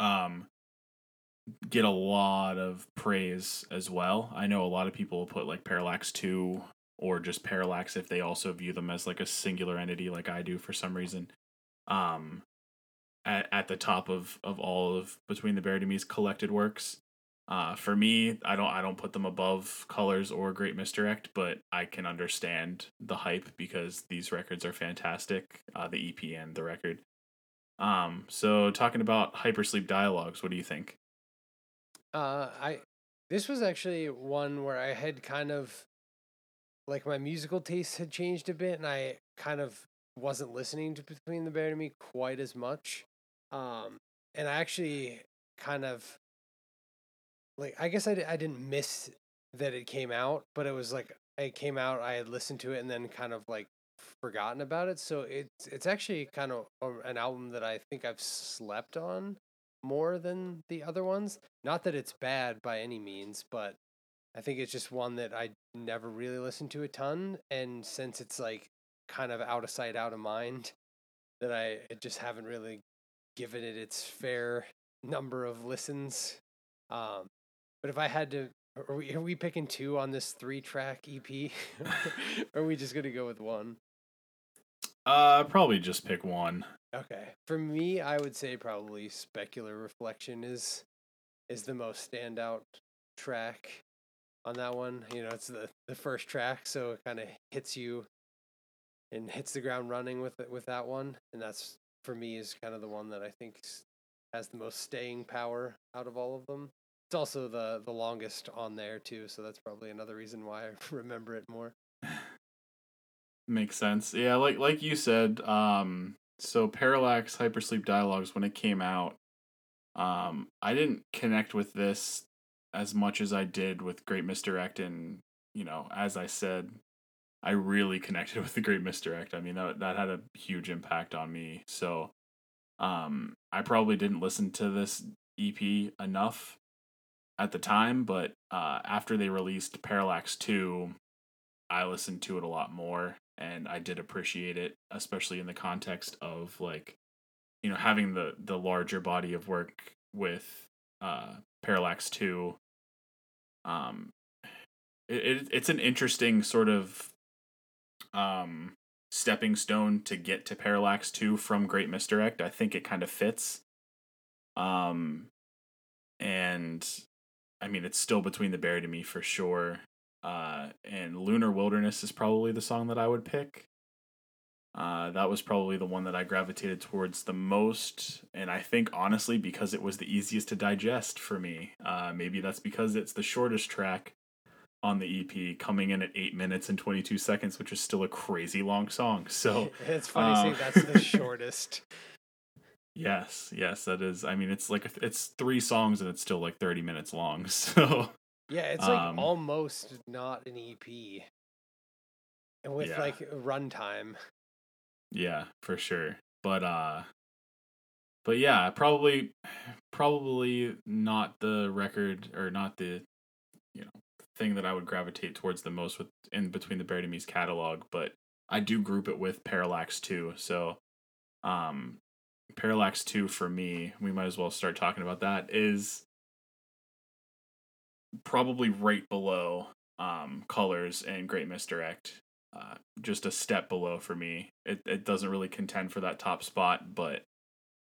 um, get a lot of praise as well. I know a lot of people will put like Parallax 2 or just Parallax if they also view them as like a singular entity like I do for some reason. Um at, at the top of, of all of Between the Buried Me's collected works. Uh, for me, I don't I don't put them above Colors or Great Misdirect, but I can understand the hype because these records are fantastic. Uh, the EP and the record. Um, so talking about hypersleep dialogues, what do you think? Uh, I this was actually one where I had kind of like my musical taste had changed a bit, and I kind of wasn't listening to Between the Buried and Me quite as much. Um, and I actually kind of like I guess I, I didn't miss that it came out, but it was like it came out, I had listened to it and then kind of like forgotten about it. So it's it's actually kind of an album that I think I've slept on more than the other ones. Not that it's bad by any means, but I think it's just one that I never really listened to a ton and since it's like kind of out of sight out of mind that I just haven't really given it its fair number of listens. Um, but if I had to, are we, are we picking two on this three track EP? or are we just going to go with one? Uh, probably just pick one. Okay. For me, I would say probably Specular Reflection is is the most standout track on that one. You know, it's the the first track, so it kind of hits you and hits the ground running with it with that one, and that's for me is kind of the one that I think has the most staying power out of all of them. It's also the the longest on there too, so that's probably another reason why I remember it more. Makes sense. Yeah, like like you said, um so Parallax Hypersleep Dialogues when it came out, um I didn't connect with this as much as I did with Great Misdirect and, you know, as I said, I really connected with the Great Misdirect. I mean, that that had a huge impact on me. So, um I probably didn't listen to this EP enough at the time, but uh, after they released Parallax 2, I listened to it a lot more and I did appreciate it, especially in the context of like, you know, having the the larger body of work with uh, Parallax 2. Um, it, it it's an interesting sort of um stepping stone to get to Parallax 2 from Great Misdirect. I think it kind of fits. Um and I mean, it's still between the Buried and Me for sure. Uh, and Lunar Wilderness is probably the song that I would pick. Uh, that was probably the one that I gravitated towards the most, and I think honestly because it was the easiest to digest for me. Uh, maybe that's because it's the shortest track on the EP, coming in at eight minutes and twenty two seconds, which is still a crazy long song. So it's funny um, saying that's the shortest. Yes, yes, that is. I mean, it's like it's three songs and it's still like thirty minutes long. So yeah, it's like um, almost not an EP, and with yeah. like runtime. Yeah, for sure. but uh but yeah, probably probably not the record or not the you know thing that I would gravitate towards the most with in between the Buried and Me's catalog, but I do group it with Parallax 2. So um Parallax 2 for me, we might as well start talking about that is probably right below um Colors and Great Misdirect. Uh, just a step below for me. It it doesn't really contend for that top spot, but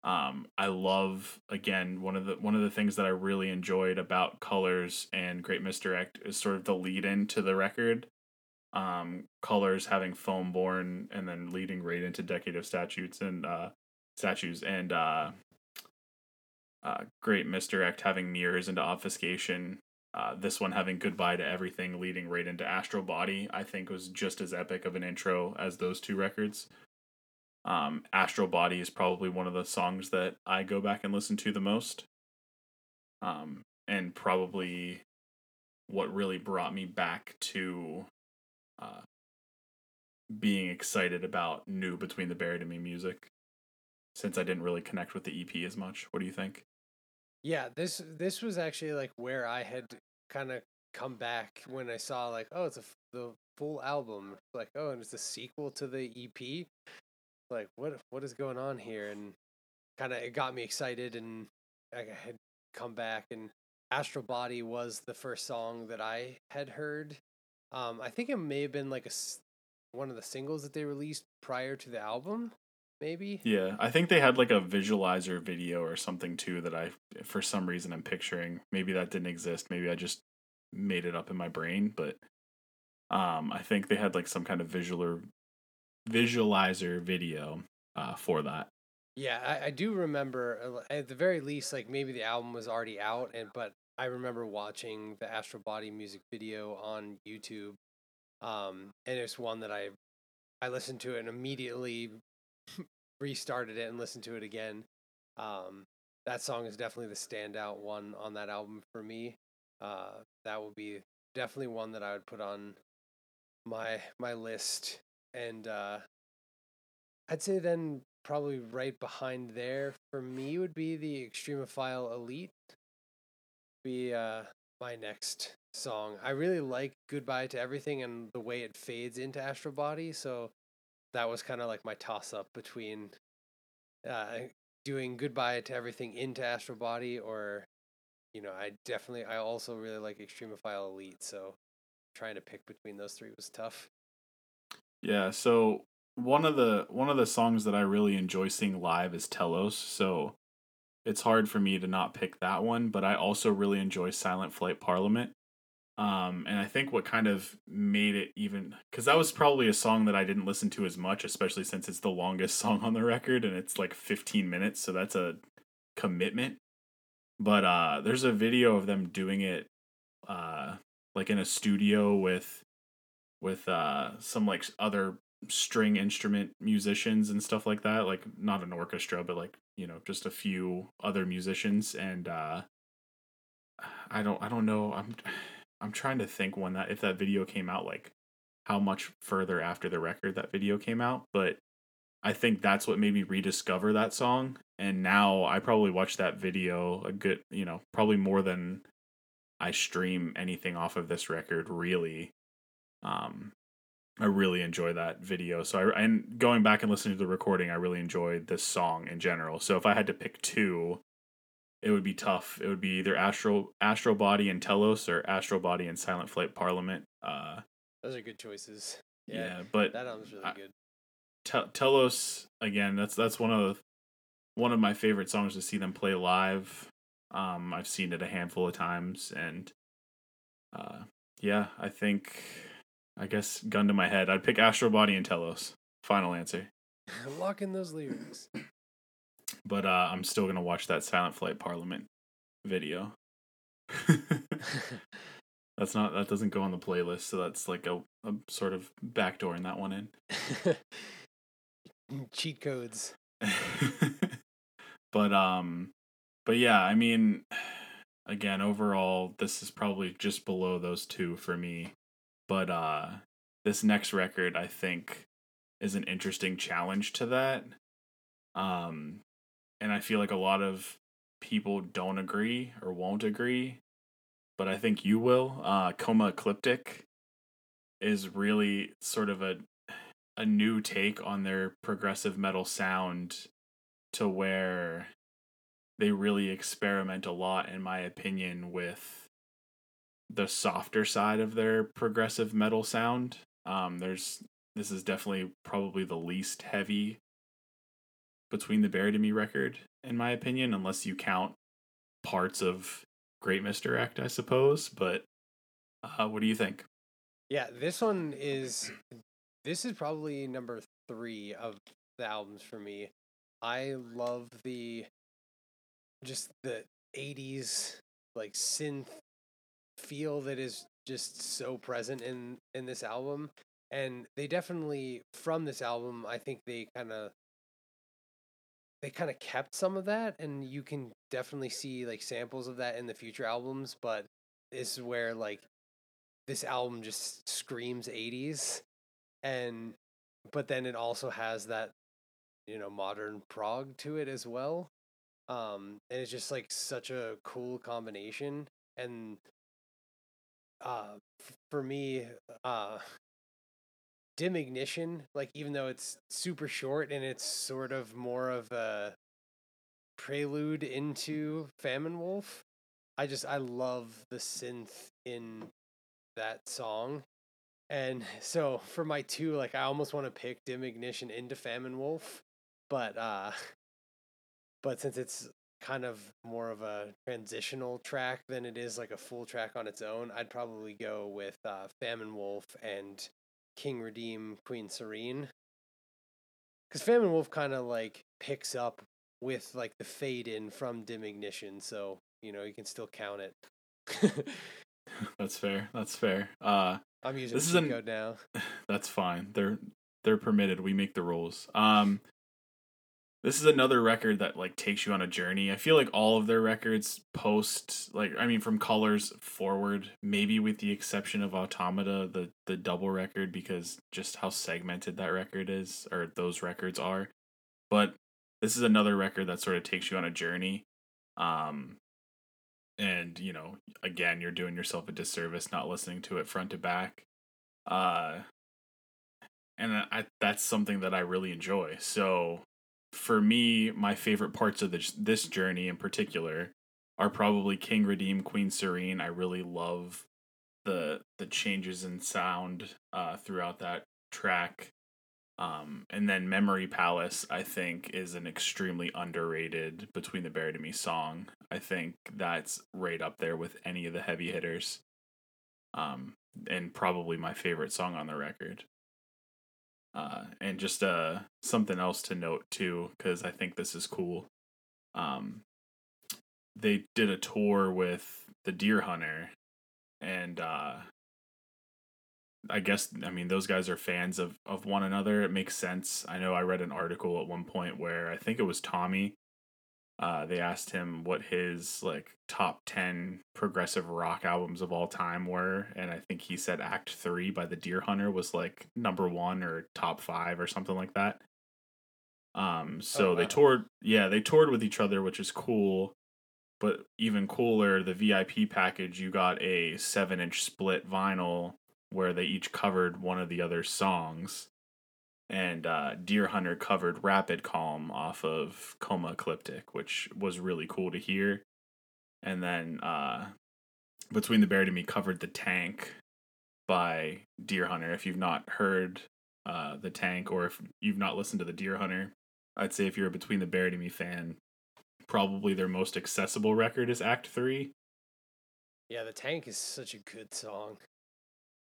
um, I love again one of the one of the things that I really enjoyed about Colors and Great Misdirect is sort of the lead in to the record. Um, Colors having Foam Born and then leading right into Decade of Statutes and uh, statues and uh, uh, Great Misdirect having mirrors into obfuscation. Uh, this one having goodbye to everything leading right into Astral Body, I think was just as epic of an intro as those two records. Um, Astral Body is probably one of the songs that I go back and listen to the most. Um, and probably what really brought me back to uh, being excited about new Between the Buried and Me music since I didn't really connect with the EP as much. What do you think? Yeah, this this was actually like where I had kind of come back when I saw like, oh, it's a the full album. Like, oh, and it's a sequel to the EP like what what is going on here and kind of it got me excited and I had come back and Astral Body was the first song that I had heard. Um, I think it may have been like a one of the singles that they released prior to the album, maybe. Yeah, I think they had like a visualizer video or something too that I, for some reason, I'm picturing. Maybe that didn't exist. Maybe I just made it up in my brain, but um, I think they had like some kind of visual visualizer video uh, for that. Yeah, I, I do remember uh, at the very least, like maybe the album was already out, and but I remember watching the Astral Body music video on YouTube, um, and it's one that I I listened to it and immediately restarted it and listened to it again. Um, that song is definitely the standout one on that album for me. Uh, that will be definitely one that I would put on my my list and uh, I'd say then probably right behind there for me would be the Extremophile Elite. Be uh, my next song. I really like Goodbye to Everything and the way it fades into Astral Body. So that was kind of like my toss up between uh, doing Goodbye to Everything into Astral Body or, you know, I definitely, I also really like Extremophile Elite. So trying to pick between those three was tough. Yeah, so one of the one of the songs that I really enjoy seeing live is Telos, so it's hard for me to not pick that one, but I also really enjoy Silent Flight Parliament. Um, and I think what kind of made it even because that was probably a song that I didn't listen to as much, especially since it's the longest song on the record and it's like 15 minutes, so that's a commitment. But uh, there's a video of them doing it uh, like in a studio with with uh some like other string instrument musicians and stuff like that like not an orchestra but like you know just a few other musicians and uh i don't i don't know i'm i'm trying to think when that if that video came out like how much further after the record that video came out but i think that's what made me rediscover that song and now i probably watch that video a good you know probably more than i stream anything off of this record really um, I really enjoy that video. So I and going back and listening to the recording, I really enjoyed this song in general. So if I had to pick two, it would be tough. It would be either Astro Astral Body and Telos or Astral Body and Silent Flight Parliament. Uh, Those are good choices. Yeah, yeah but that album's really good. Te- Telos again. That's that's one of the one of my favorite songs to see them play live. Um, I've seen it a handful of times, and uh, yeah, I think I guess gun to my head, I'd pick Astral Body and Telos. Final answer. Lock in those lyrics. But uh, I'm still gonna watch that Silent Flight Parliament video. that's not that doesn't go on the playlist, so that's like a, a sort of backdoor in that one in. Cheat codes. but um but yeah, I mean again, overall this is probably just below those two for me. But uh this next record I think is an interesting challenge to that. Um, and I feel like a lot of people don't agree or won't agree, but I think you will. Uh, Coma Ecliptic is really sort of a a new take on their progressive metal sound to where they really experiment a lot in my opinion with the softer side of their progressive metal sound um there's this is definitely probably the least heavy between the buried and me record in my opinion unless you count parts of great misdirect i suppose but uh, what do you think Yeah, this one is this is probably number three of the albums for me. I love the just the '80s like synth feel that is just so present in in this album, and they definitely from this album I think they kind of they kind of kept some of that, and you can definitely see like samples of that in the future albums, but this is where like this album just screams 80s and but then it also has that you know modern prog to it as well um and it's just like such a cool combination and uh for me uh dim ignition like even though it's super short and it's sort of more of a prelude into famine wolf i just i love the synth in that song. And so for my two, like I almost want to pick Dim Ignition into Famine Wolf, but uh but since it's kind of more of a transitional track than it is like a full track on its own, I'd probably go with uh Famine Wolf and King Redeem Queen Serene. Cuz Famine Wolf kind of like picks up with like the fade in from Dim Ignition, so you know, you can still count it. that's fair that's fair uh I'm using This is an- code now. That's fine. They're they're permitted. We make the rules. Um this is another record that like takes you on a journey. I feel like all of their records post like I mean from colors forward, maybe with the exception of Automata, the the double record because just how segmented that record is or those records are. But this is another record that sort of takes you on a journey. Um and you know, again, you're doing yourself a disservice not listening to it front to back. Uh and I that's something that I really enjoy. So for me, my favorite parts of this this journey in particular are probably King Redeem, Queen Serene. I really love the the changes in sound uh, throughout that track. Um, and then Memory Palace, I think, is an extremely underrated Between the Buried and Me song. I think that's right up there with any of the heavy hitters. Um, and probably my favorite song on the record. Uh, and just uh, something else to note too, because I think this is cool. Um, they did a tour with the Dear Hunter, and uh, I guess I mean those guys are fans of of one another. It makes sense. I know I read an article at one point where I think it was Tommy. Uh, they asked him what his like top ten progressive rock albums of all time were, and I think he said Act Three by the Dear Hunter was like number one or top five or something like that. Um, so they wow. toured, yeah, they toured with each other, which is cool. But even cooler, the VIP package, you got a seven inch split vinyl where they each covered one of the other songs. And uh, Dear Hunter covered Rapid Calm off of Coma Ecliptic, which was really cool to hear. And then uh, Between the Buried and Me covered The Tank by Dear Hunter. If you've not heard uh, The Tank or if you've not listened to the Dear Hunter, I'd say if you're a Between the Buried and Me fan, probably their most accessible record is Act 3. Yeah, the tank is such a good song.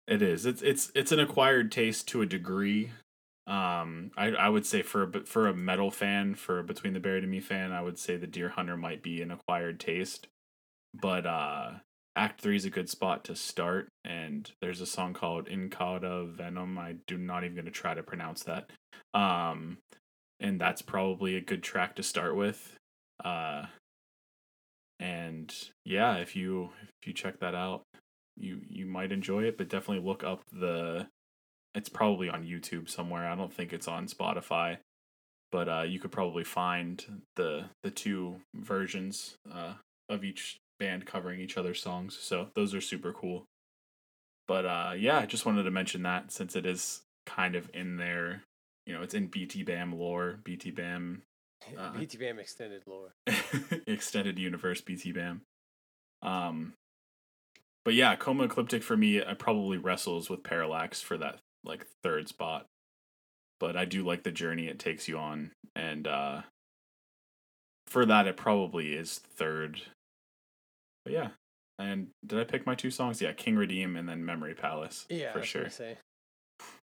It is. It's it's it's an acquired taste to a degree. Um, I I would say for a but for a metal fan, for Between the Buried and Me fan, I would say the Dear Hunter might be an acquired taste. But uh, Act Three is a good spot to start, and there's a song called Incauda Venom. I do not even to try to pronounce that. Um, and that's probably a good track to start with. Uh, and yeah, if you if you check that out, you you might enjoy it, but definitely look up the. It's probably on YouTube somewhere. I don't think it's on Spotify. but uh, you could probably find the the two versions uh, of each band covering each other's songs. So those are super cool. But uh, yeah, I just wanted to mention that since it is kind of in there, you know, it's in BTBAM lore, BTBAM, uh, BT Bam extended lore, extended universe BTBAM. Um, but yeah, Coma Ecliptic for me, I probably wrestles with Parallax for that like third spot. But I do like the journey it takes you on, and uh, for that, it probably is third. But yeah, and did I pick my two songs? Yeah, King Redeem and then Memory Palace. Yeah, for sure.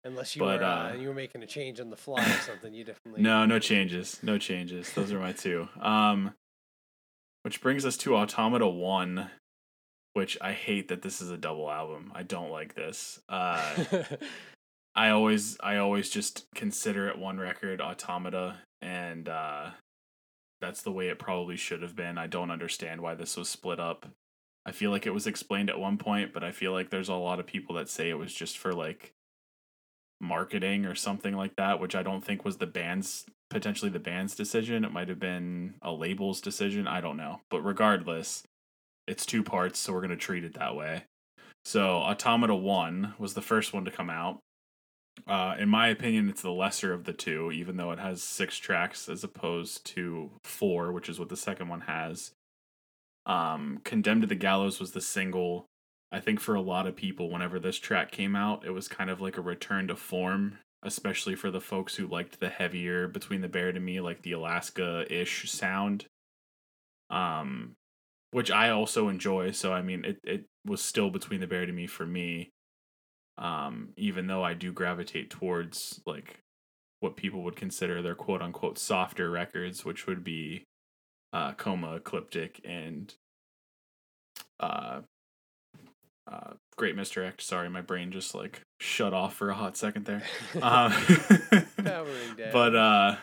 Unless you but, were uh, uh, you were making a change on the fly or something, you definitely no, no changes, no changes. Those are my two. Um, which brings us to Automata One, which I hate that this is a double album. I don't like this. Uh, I always I always just consider it one record, Automata, and uh, that's the way it probably should have been. I don't understand why this was split up. I feel like it was explained at one point, but I feel like there's a lot of people that say it was just for like marketing or something like that, which I don't think was the band's potentially the band's decision. It might have been a label's decision. I don't know. But regardless, it's two parts, so we're going to treat it that way. So, Automata 1 was the first one to come out. Uh, in my opinion, it's the lesser of the two, even though it has six tracks as opposed to four, which is what the second one has. Um, Condemned to the Gallows was the single. I think for a lot of people, whenever this track came out, it was kind of like a return to form, especially for the folks who liked the heavier Between the Buried and Me, like the Alaska ish sound. Um, which I also enjoy. So I mean, it it was still Between the Buried and Me for me. Um, even though I do gravitate towards like what people would consider their quote unquote softer records, which would be uh, Coma, Ecliptic, and uh, uh, Great Misdirect. Sorry, my brain just like shut off for a hot second there. Um, but uh,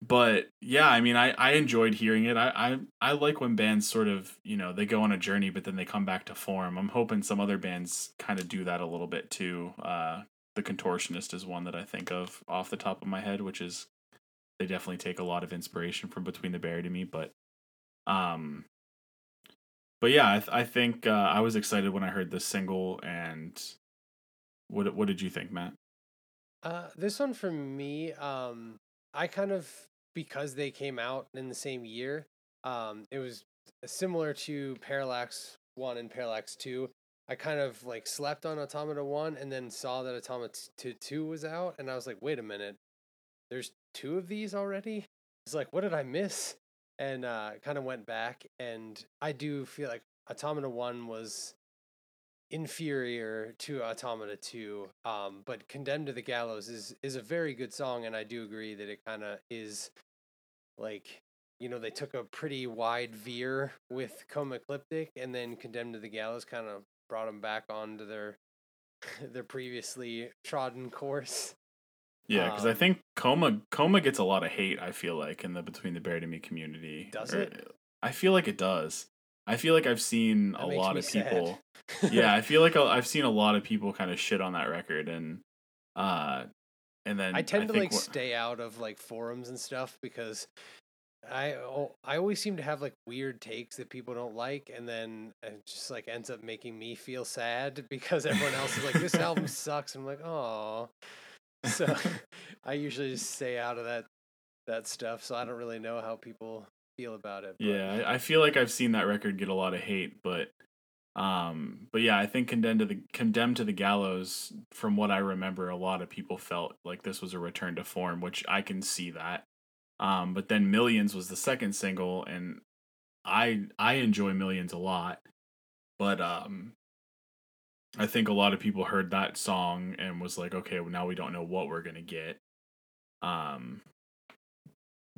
but yeah, I mean, I I enjoyed hearing it. I I I like when bands sort of you know they go on a journey, but then they come back to form. I'm hoping some other bands kind of do that a little bit too. Uh, the Contortionist is one that I think of off the top of my head, which is they definitely take a lot of inspiration from Between the Buried and Me, but um but yeah, I, th- I think uh, I was excited when I heard this single. And what what did you think, Matt? Uh, this one for me, um, I kind of because they came out in the same year. Um, it was similar to Parallax One and Parallax Two. I kind of like slept on Automata One and then saw that Automata Two was out, and I was like, wait a minute, there's two of these already. It's like, what did I miss? and uh, kind of went back, and I do feel like Automata One was inferior to Automata Two, um, but Condemned to the Gallows is is a very good song, and I do agree that it kind of is like you know they took a pretty wide veer with Coma Ecliptic, and then Condemned to the Gallows kind of brought them back onto their their previously trodden course. Yeah, because um, I think Coma Coma gets a lot of hate. I feel like in the Between the Buried and Me community. Does or, it? I feel like it does. I feel like I've seen that a lot of people. yeah, I feel like I've seen a lot of people kind of shit on that record, and uh, and then I tend I to like stay out of like forums and stuff because I I always seem to have like weird takes that people don't like, and then it just like ends up making me feel sad because everyone else is like, "This album sucks." I'm like, "Oh." so I usually just stay out of that that stuff. So I don't really know how people feel about it. But. Yeah, I feel like I've seen that record get a lot of hate, but um, but yeah, I think condemned to the condemned to the gallows. From what I remember, a lot of people felt like this was a return to form, which I can see that. Um, but then Millions was the second single, and I I enjoy Millions a lot, but um, I think a lot of people heard that song and was like, okay, well, now we don't know what we're gonna get. Um,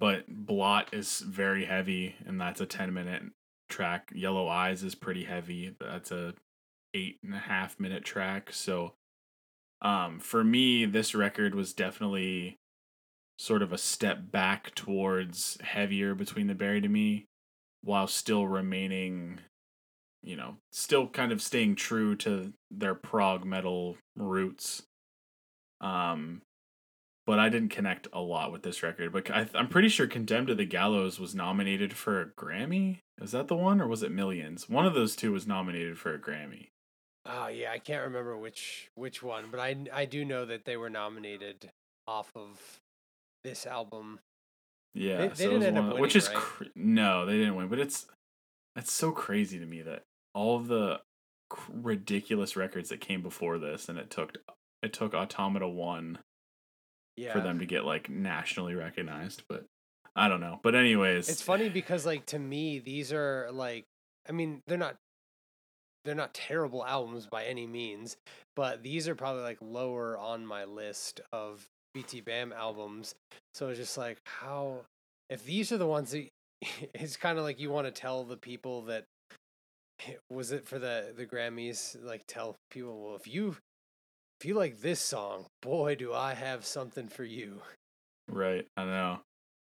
but Blot is very heavy, and that's a ten minute track. Yellow Eyes is pretty heavy. That's a eight and a half minute track. So, um, for me, this record was definitely sort of a step back towards heavier between the buried and me, while still remaining you know, still kind of staying true to their prog metal roots. Um, but I didn't connect a lot with this record. But I, I'm pretty sure "Condemned to the Gallows" was nominated for a Grammy. Is that the one, or was it Millions? One of those two was nominated for a Grammy. Oh yeah, I can't remember which which one, but I I do know that they were nominated off of this album. Yeah, They- they so didn't end up winning, which is right? cr- no, they didn't win. But it's that's so crazy to me that all of the ridiculous records that came before this, and it took it took Automata one Yeah. for them to get like nationally recognized. But I don't know. But anyways, It's funny because like to me these are like I mean they're not they're not terrible albums by any means, but these are probably like lower on my list of BTBAM albums. So it's just like how if these are the ones that it's kind of like you want to tell the people that was it for the the Grammys like tell people well if you if you like this song, boy do I have something for you. Right, I know.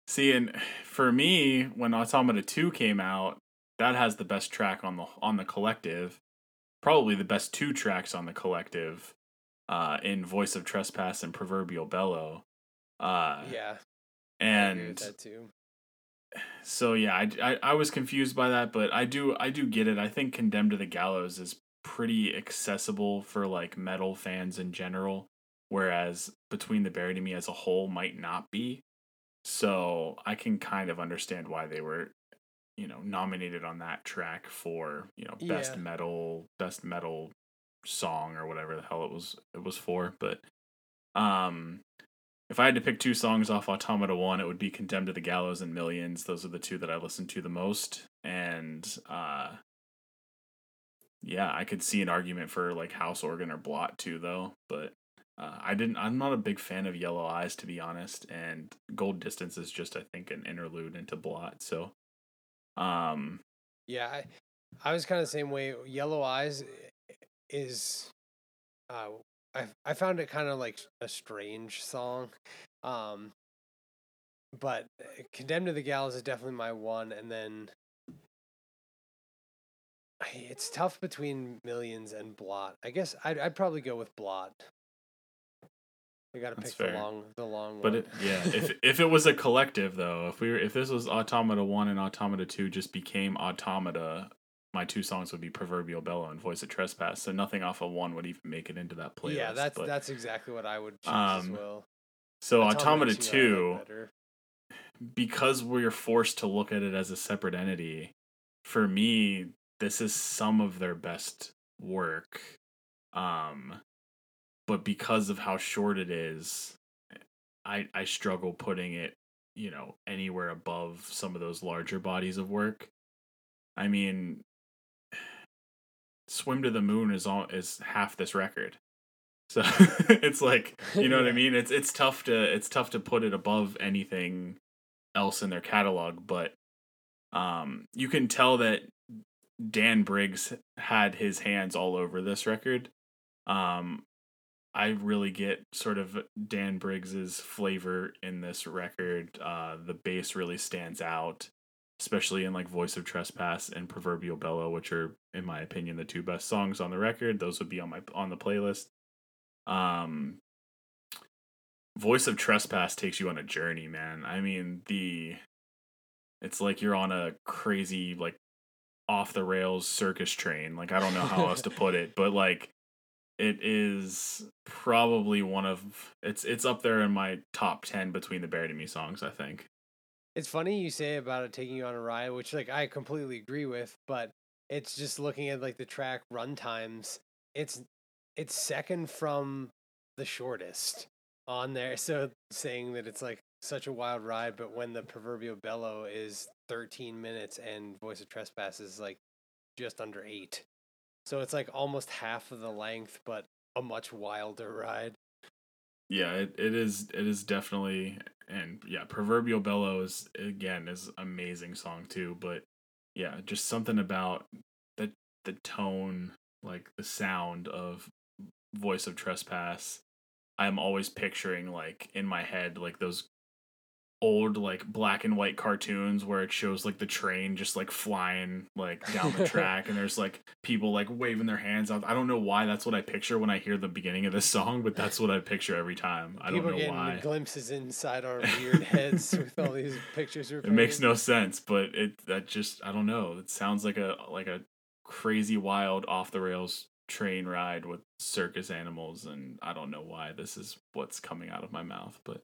See, and for me, when Automata Two came out, that has the best track on the on the collective, probably the best two tracks on the collective, uh, in Voice of Trespass and Proverbial Bellow. Uh, Yeah. I agree with and that too. so yeah, I, I I was confused by that, but I do I do get it. I think Condemned to the Gallows is pretty accessible for like metal fans in general, whereas Between the Buried and Me as a whole might not be. So I can kind of understand why they were, you know, nominated on that track for you know best Yeah. metal best metal song or whatever the hell it was it was for. But um, if I had to pick two songs off Automata One, it would be Condemned to the Gallows and Millions. Those are the two that I listen to the most. And uh yeah, I could see an argument for like House Organ or Blot too though, but uh, I didn't I'm not a big fan of Yellow Eyes to be honest, and Gold Distance is just I think an interlude into Blot. So um Yeah, I, I was kind of the same way. Yellow Eyes is, uh, I I found it kind of like a strange song, um, but uh, Condemned to the Gallows is definitely my one, and then it's tough between Millions and Blot. I guess I'd I'd probably go with Blot. We got to pick the long the long But it, yeah, if if it was a collective though, if we were if this was Automata One and Automata Two just became Automata, my two songs would be Proverbial Bellow and Voice of Trespass. So nothing off of one would even make it into that playlist. yeah, that's but, that's exactly what I would choose as Um, well. so Automata, like Two, because we're forced to look at it as a separate entity. For me, this is some of their best work. Um, but because of how short it is, I I struggle putting it, you know, anywhere above some of those larger bodies of work. I mean, Swim to the Moon is all is half this record. So it's like, you know what I mean? It's it's tough to it's tough to put it above anything else in their catalog, but um you can tell that Dan Briggs had his hands all over this record. Um I really get sort of Dan Briggs's flavor in this record. Uh the bass really stands out, especially in like Voice of Trespass and Proverbial Bellow, which are in my opinion the two best songs on the record. Those would be on my on the playlist. Um Voice of Trespass takes you on a journey, man. I mean, the it's like you're on a crazy like off the rails circus train. Like I don't know how else to put it, but like it is probably one of it's it's up there in my top 10 between the Buried and Me songs, I think. It's funny you say about it taking you on a ride, which like I completely agree with, but it's just looking at like the track run times. It's it's second from the shortest on there. So saying that it's like such a wild ride, but when the proverbial bellow is 13 minutes and Voice of Trespass is like just under eight. So it's like almost half of the length, but a much wilder ride. Yeah, it, it is it is definitely and yeah, Proverbial Bellow is again is amazing song too, but yeah, just something about the the tone, like the sound of Voice of Trespass. I'm always picturing like in my head like those old like black and white cartoons where it shows like the train just like flying like down the track and there's like people like waving their hands out. I don't know why that's what I picture when I hear the beginning of this song, but that's what I picture every time. I People don't know why. glimpses inside our weird heads with all these pictures. It makes no sense, but it that just I don't know. It sounds like a like a crazy wild off the rails train ride with circus animals and I don't know why this is what's coming out of my mouth, but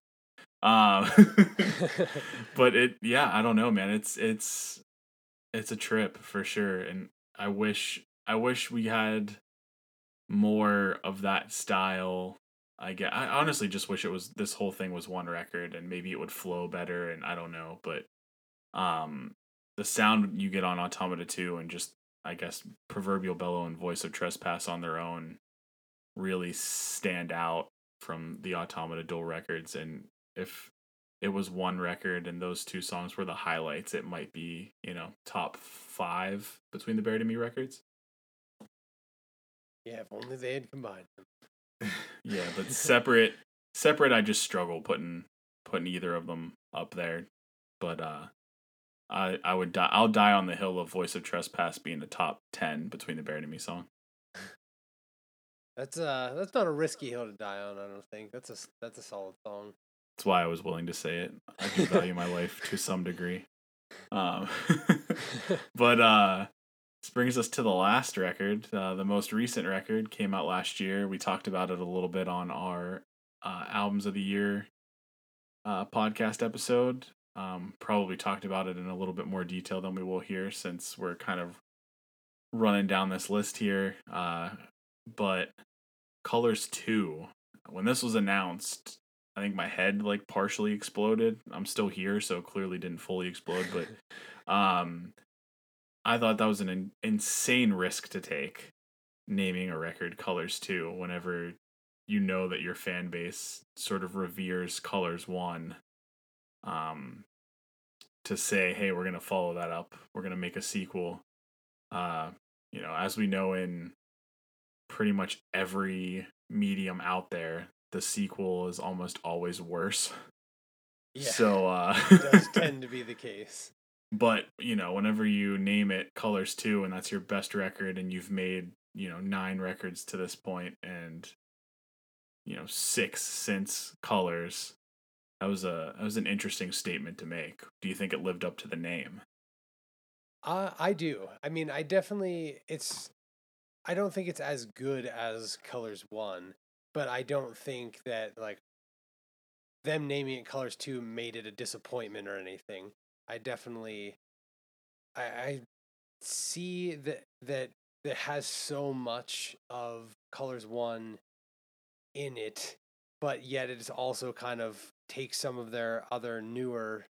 um but it yeah, I don't know, man. It's it's it's a trip for sure and I wish I wish we had more of that style. I get I honestly just wish it was this whole thing was one record and maybe it would flow better and I don't know, but um the sound you get on Automata 2 and just I guess proverbial bellow and voice of trespass on their own really stand out from the Automata dual records and if it was one record and those two songs were the highlights, it might be, you know, top five between the Buried and Me records. yeah, if only they had combined them. Yeah, but separate separate I just struggle putting putting either of them up there. But uh I I would die I'll die on the hill of Voice of Trespass being the top ten between the Buried and Me song. That's uh, that's not a risky hill to die on. I don't think that's a that's a solid song. That's why I was willing to say it. I do value my life to some degree. Um but uh this brings us to the last record. Uh, the most recent record came out last year. We talked about it a little bit on our uh, albums of the year uh, podcast episode. Um, probably talked about it in a little bit more detail than we will here since we're kind of running down this list here. Uh, but Colors 2, when this was announced, I think my head like partially exploded. I'm still here, so clearly didn't fully explode, but um I thought that was an in- insane risk to take naming a record Colors 2 whenever you know that your fan base sort of reveres Colors 1 um to say hey we're going to follow that up we're going to make a sequel uh you know as we know in pretty much every medium out there the sequel is almost always worse Yeah, so uh it does tend to be the case. but you know whenever you name it colors 2 and that's your best record and you've made you know nine records to this point and you know six since colors that was a that was an interesting statement to make do you think it lived up to the name Uh, I do. I mean, I definitely it's. I don't think it's as good as Colors One, but I don't think that like them naming it Colors Two made it a disappointment or anything. I definitely, I, I see that that that has so much of Colors One in it, but yet it is also kind of takes some of their other newer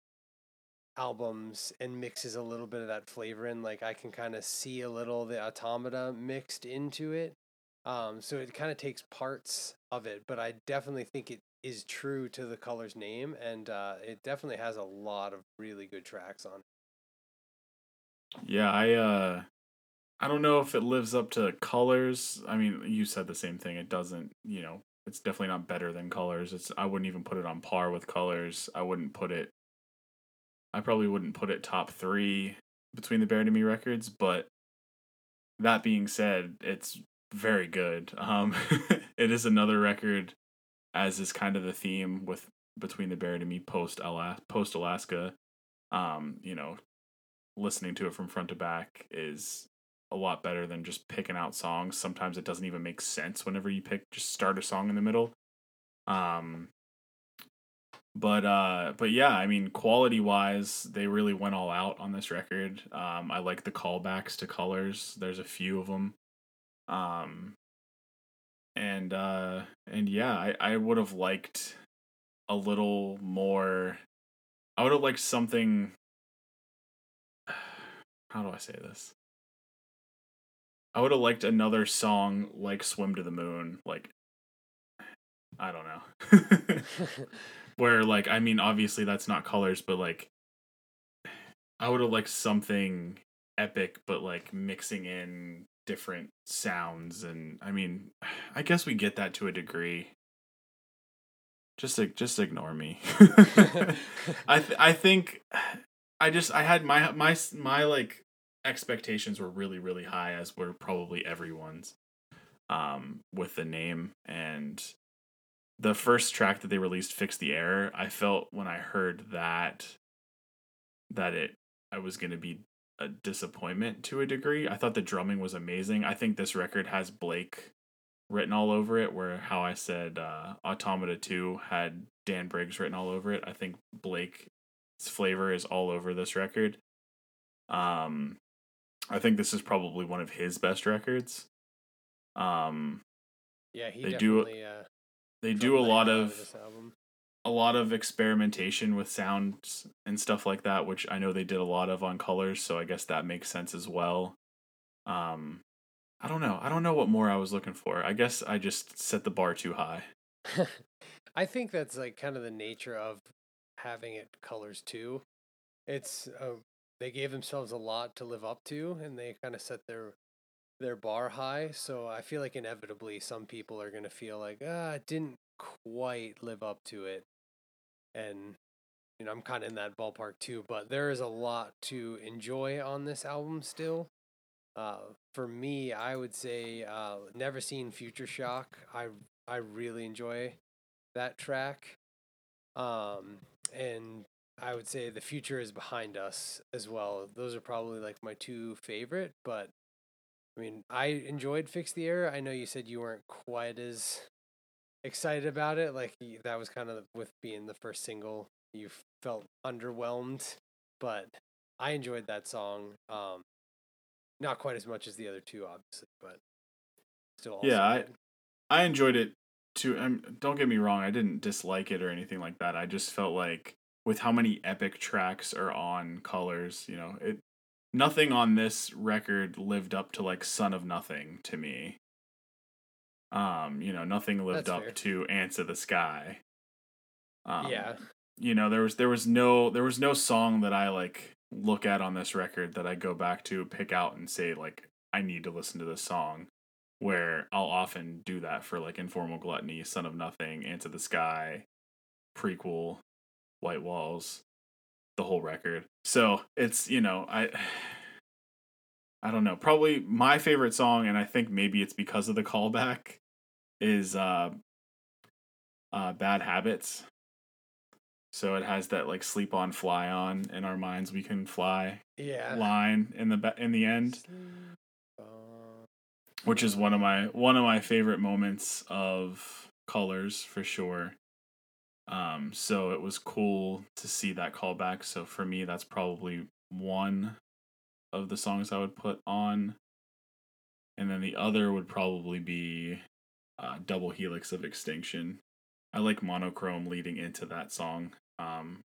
albums and mixes a little bit of that flavor in. Like I can kind of see a little the automata mixed into it. Um, so it kind of takes parts of it, but I definitely think it is true to the color's name, and uh, it definitely has a lot of really good tracks on. it. yeah i uh i don't know if it lives up to colors i mean you said the same thing it doesn't you know it's definitely not better than colors it's i wouldn't even put it on par with colors i wouldn't put it i probably wouldn't put it top three between the buried and me records but that being said it's very good um it is another record as is kind of the theme with between the buried and me post Ala- post alaska um you know listening to it from front to back is a lot better than just picking out songs. Sometimes it doesn't even make sense whenever you pick just start a song in the middle. Um but uh but yeah, I mean quality wise, they really went all out on this record. Um I like the callbacks to colors. There's a few of them. Um and uh and yeah, I I would have liked a little more I would have liked something how do I say this? I would have liked another song like Swim to the Moon, like I don't know. Where like I mean obviously that's not colors, but like I would have liked something epic but like mixing in different sounds and I mean I guess we get that to a degree just just ignore me. I th- I think I just I had my my my like expectations were really really high as were probably everyone's um with the name and the first track that they released fix the error i felt when i heard that that it i was going to be a disappointment to a degree. I thought the drumming was amazing. I think this record has blake written all over it where how i said uh, automata 2 had dan briggs written all over it. I think blake's flavor is all over this record. Um i think this is probably one of his best records. Um Yeah, he They do- uh, they do a lot of. A lot of experimentation with sounds and stuff like that, which I know they did a lot of on Colors, so I guess that makes sense as well. Um, I don't know. I don't know what more I was looking for. I guess I just set the bar too high. I think that's like kind of the nature of having it colors too. It's uh, they gave themselves a lot to live up to, and they kind of set their their bar high. So I feel like inevitably some people are gonna feel like ah, it didn't quite live up to it, and you know I'm kind of in that ballpark too. But there is a lot to enjoy on this album still. Uh, for me, I would say uh, never seen Future Shock. I I really enjoy that track. Um, and I would say the future is behind us as well. Those are probably like my two favorite, but I mean, I enjoyed Fix the Error." I know you said you weren't quite as excited about it. Like that was kind of with being the first single, you felt underwhelmed, but I enjoyed that song. Um, not quite as much as the other two, obviously, but still. Yeah, I- I enjoyed it too. Um, don't get me wrong. I didn't dislike it or anything like that. I just felt like with how many epic tracks are on Colors, you know, it nothing on this record lived up to like Sun of Nothing to me. Um, you know, nothing lived That's up fair. to Ants of the Sky. Um, yeah. you know there was there was no there was no song that i like look at on this record that i go back to pick out and say like i need to listen to this song where i'll often do that for like informal gluttony sun of nothing into the sky prequel white walls the whole record so it's you know i i don't know probably my favorite song and i think maybe it's because of the callback is uh uh bad habits so it has that like sleep on, fly on. In our minds, we can fly Yeah. line in the ba- in the end, which is one of my one of my favorite moments of Colors for sure. Um, so it was cool to see that callback. So for me, that's probably one of the songs I would put on, and then the other would probably be uh, "Double Helix of Extinction." I like monochrome leading into that song. Um,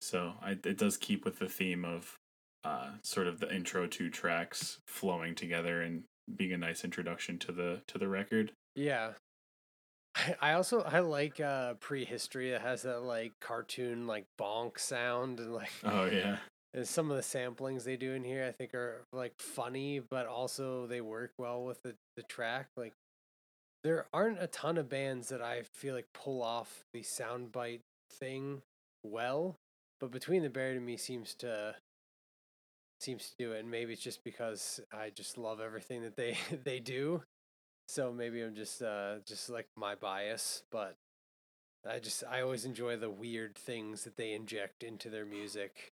so I, it does keep with the theme of uh, sort of the intro two tracks flowing together and being a nice introduction to the to the record. Yeah. I- I also I like uh prehistory. It has that like cartoon like bonk sound and like Oh yeah, and some of the samplings they do in here I think are like funny, but also they work well with the, the track. Like there aren't a ton of bands that I feel like pull off the soundbite thing well, but between the Buried and Me seems to seems to do it. And maybe it's just because I just love everything that they they do. So maybe I'm just uh just like my bias, but I just I always enjoy the weird things that they inject into their music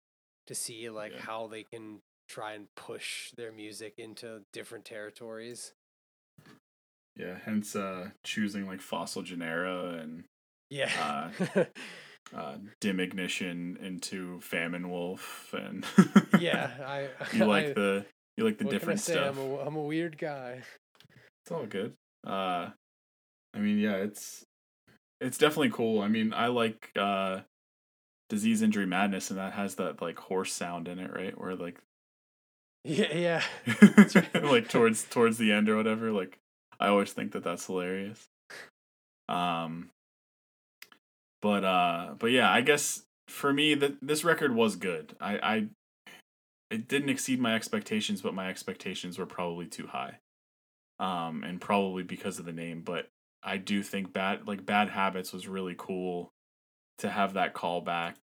to see like Yeah. how they can try and push their music into different territories. Yeah. Hence, uh, choosing like Fossil Genera and Yeah. uh, Dim Ignition into Famine Wolf, and yeah, I you like I- the you like the what can I different stuff. I'm a, I'm a weird guy. It's all good. Uh I mean, yeah, it's it's definitely cool. I mean, I like uh Disease Injury Madness and that has that like horse sound in it, right? Where like Yeah, yeah. like towards towards the end or whatever, like I always think that that's hilarious. Um but uh but yeah, I guess for me that this record was good. I I it didn't exceed my expectations, but my expectations were probably too high. Um and probably because of the name, but I do think bad like bad habits was really cool to have that callback.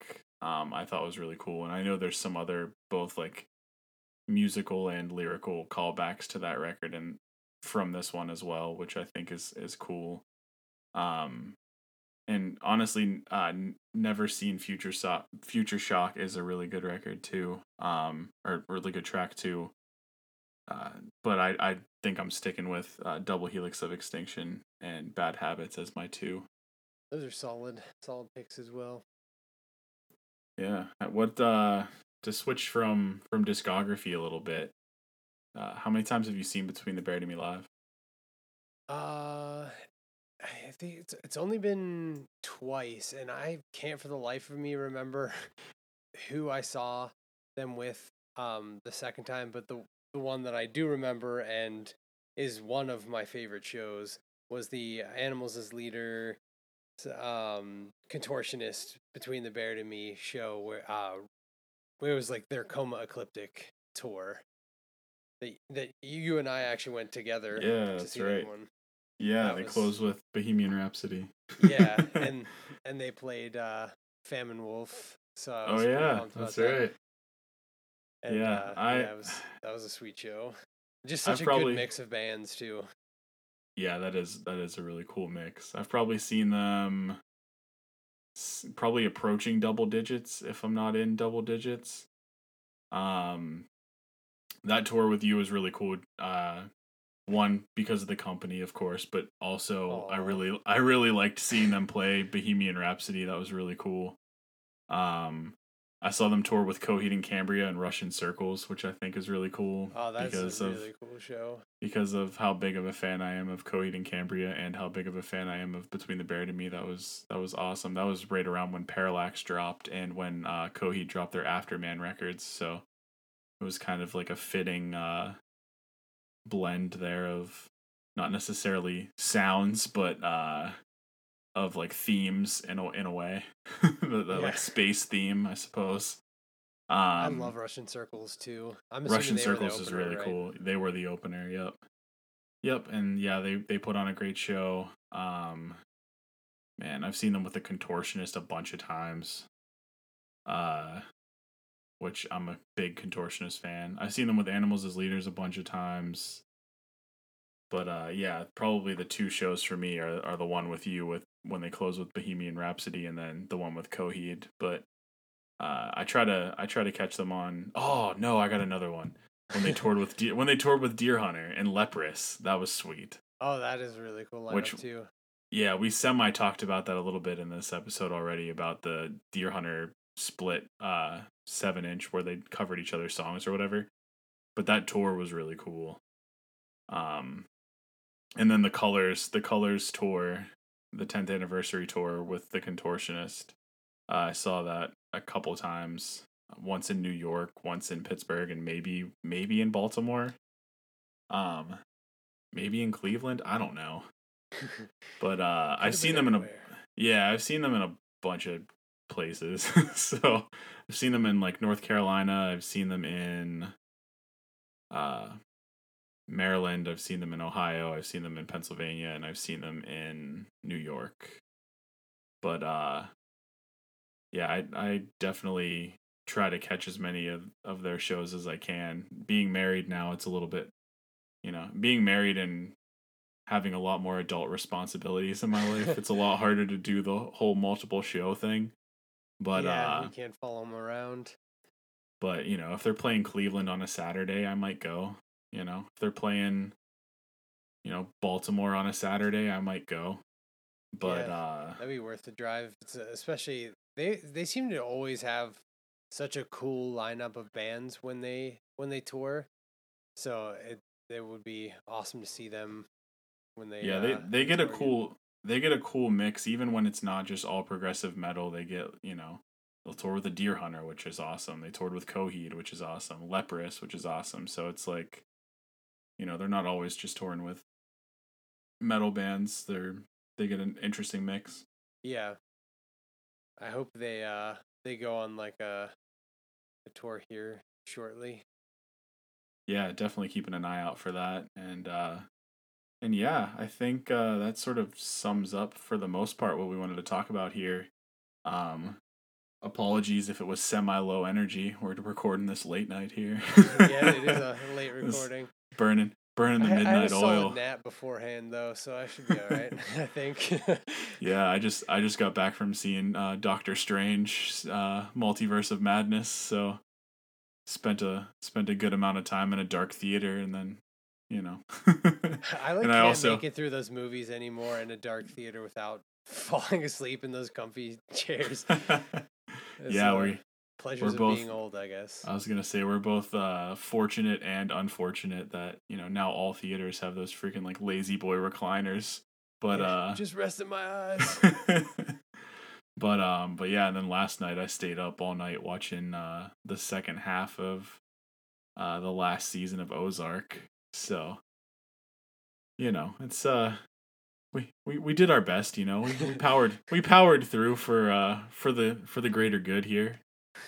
Um, I thought was really cool, and I know there's some other both like musical and lyrical callbacks to that record and from this one as well, which I think is is cool. Um, and honestly, uh, never seen Future Shock. Future Shock is a really good record too. Um, or really good track too. Uh, but I I think I'm sticking with uh, Double Helix of Extinction and Bad Habits as my two. Those are solid, solid picks as well. Yeah. What uh to switch from from discography a little bit. Uh, how many times have you seen Between the Buried and Me live? Uh, I think it's it's only been twice, and I can't for the life of me remember who I saw them with um the second time, but the the one that I do remember and is one of my favorite shows was the Animals as Leader um contortionist between the Buried and Me show where uh where it was like their coma ecliptic tour that that you and I actually went together Yeah, to that's see right. that. Yeah, That they was- close with Bohemian Rhapsody. yeah, and and they played uh Famine Wolf. So oh yeah, that's that. right. And, Yeah, uh, I- yeah, was that was a sweet show. Just I've such a probably- good mix of bands too. Yeah, that is that is a really cool mix. I've probably seen them probably approaching double digits if I'm not in double digits. Um that tour with you was really cool. Uh one because of the company, of course, but also I really I really liked seeing them play Bohemian Rhapsody. That was really cool. Um I saw them tour with Coheed and Cambria and Russian Circles, which I think is really cool Oh, that's because a of really cool show. because of how big of a fan I am of Coheed and Cambria and how big of a fan I am of Between the Buried and Me. That was that was awesome. That was right around when Parallax dropped and when uh, Coheed dropped their Afterman records. So it was kind of like a fitting uh, blend there of not necessarily sounds, but uh, of like themes in a in a way, the, the Yeah. like space theme, I suppose. Um, I love Russian Circles too. I'm Russian they were the Circles is really right? cool. They were the opener. Yep. Yep. And yeah, they they put on a great show. Um, man, I've seen them with the Contortionist a bunch of times. Uh, which I'm a big Contortionist fan. I've seen them with Animals as Leaders a bunch of times. But uh, yeah, probably the two shows for me are are the one with you with when they close with Bohemian Rhapsody and then the one with Coheed. But uh, I try to I try to catch them on. Oh no, I got another one when they toured with Dear, when they toured with Dear Hunter and Leprous. That was sweet. Oh, that is a really cool Which- too. Yeah, we semi talked about that a little bit in this episode already about the Dear Hunter split uh seven inch where they covered each other's songs or whatever. But that tour was really cool. Um and then the colors the colors tour, the tenth anniversary tour with the contortionist. Uh, I saw that a couple times. Once in New York, once in Pittsburgh, and maybe maybe in Baltimore. Um maybe in Cleveland. I don't know. But uh I've seen them in a yeah, I've seen them in a bunch of places. so I've seen them in like North Carolina. I've seen them in uh Maryland. I've seen them in Ohio. I've seen them in Pennsylvania, and I've seen them in New York. But uh, yeah, I I definitely try to catch as many of, of their shows as I can. Being married now, it's a little bit, you know, being married and having a lot more adult responsibilities in my life. it's a lot harder to do the whole multiple show thing. But yeah, uh you can't follow them around. but you know, if they're playing Cleveland on a Saturday, I might go. You know, if they're playing, you know, Baltimore on a Saturday, I might go. But Yeah. uh That'd be worth the drive. It's, uh, especially they they seem to always have such a cool lineup of bands when they when they tour. So it it would be awesome to see them when they yeah, they uh, they get a cool they get a cool mix even when it's not just all progressive metal. They get, you know, they'll tour with the Dear Hunter, which is awesome. They toured with Coheed, which is awesome. Leprous, which is awesome. So it's like you know, they're not always just touring with metal bands. They're they get an interesting mix. Yeah. I hope they uh they go on like a a tour here shortly. yeah, definitely keeping an eye out for that. And uh and yeah, I think uh, that sort of sums up for the most part what we wanted to talk about here. Um, apologies if it was semi low energy. We're recording this late night here. yeah, it is a late recording. burning, burning the I, I midnight had a oil. solid nap beforehand though, so I should be all right. I think. Yeah, I just I just got back from seeing uh, Doctor Strange, uh, Multiverse of Madness. So spent a spent a good amount of time in a dark theater, and then you know. I like And can't I also- make it through those movies anymore in a dark theater without falling asleep in those comfy chairs. Yeah, uh, we. pleasures both- of being old, I guess. I was gonna say we're both uh, fortunate and unfortunate that you know now all theaters have those freaking like lazy boy recliners. But Yeah, uh, just rest in my eyes. but um, but yeah, and then last night I stayed up all night watching uh the second half of uh the last season of Ozark. So you know, it's uh we, we, we did our best, you know. We, we powered we powered through for uh for the for the greater good here.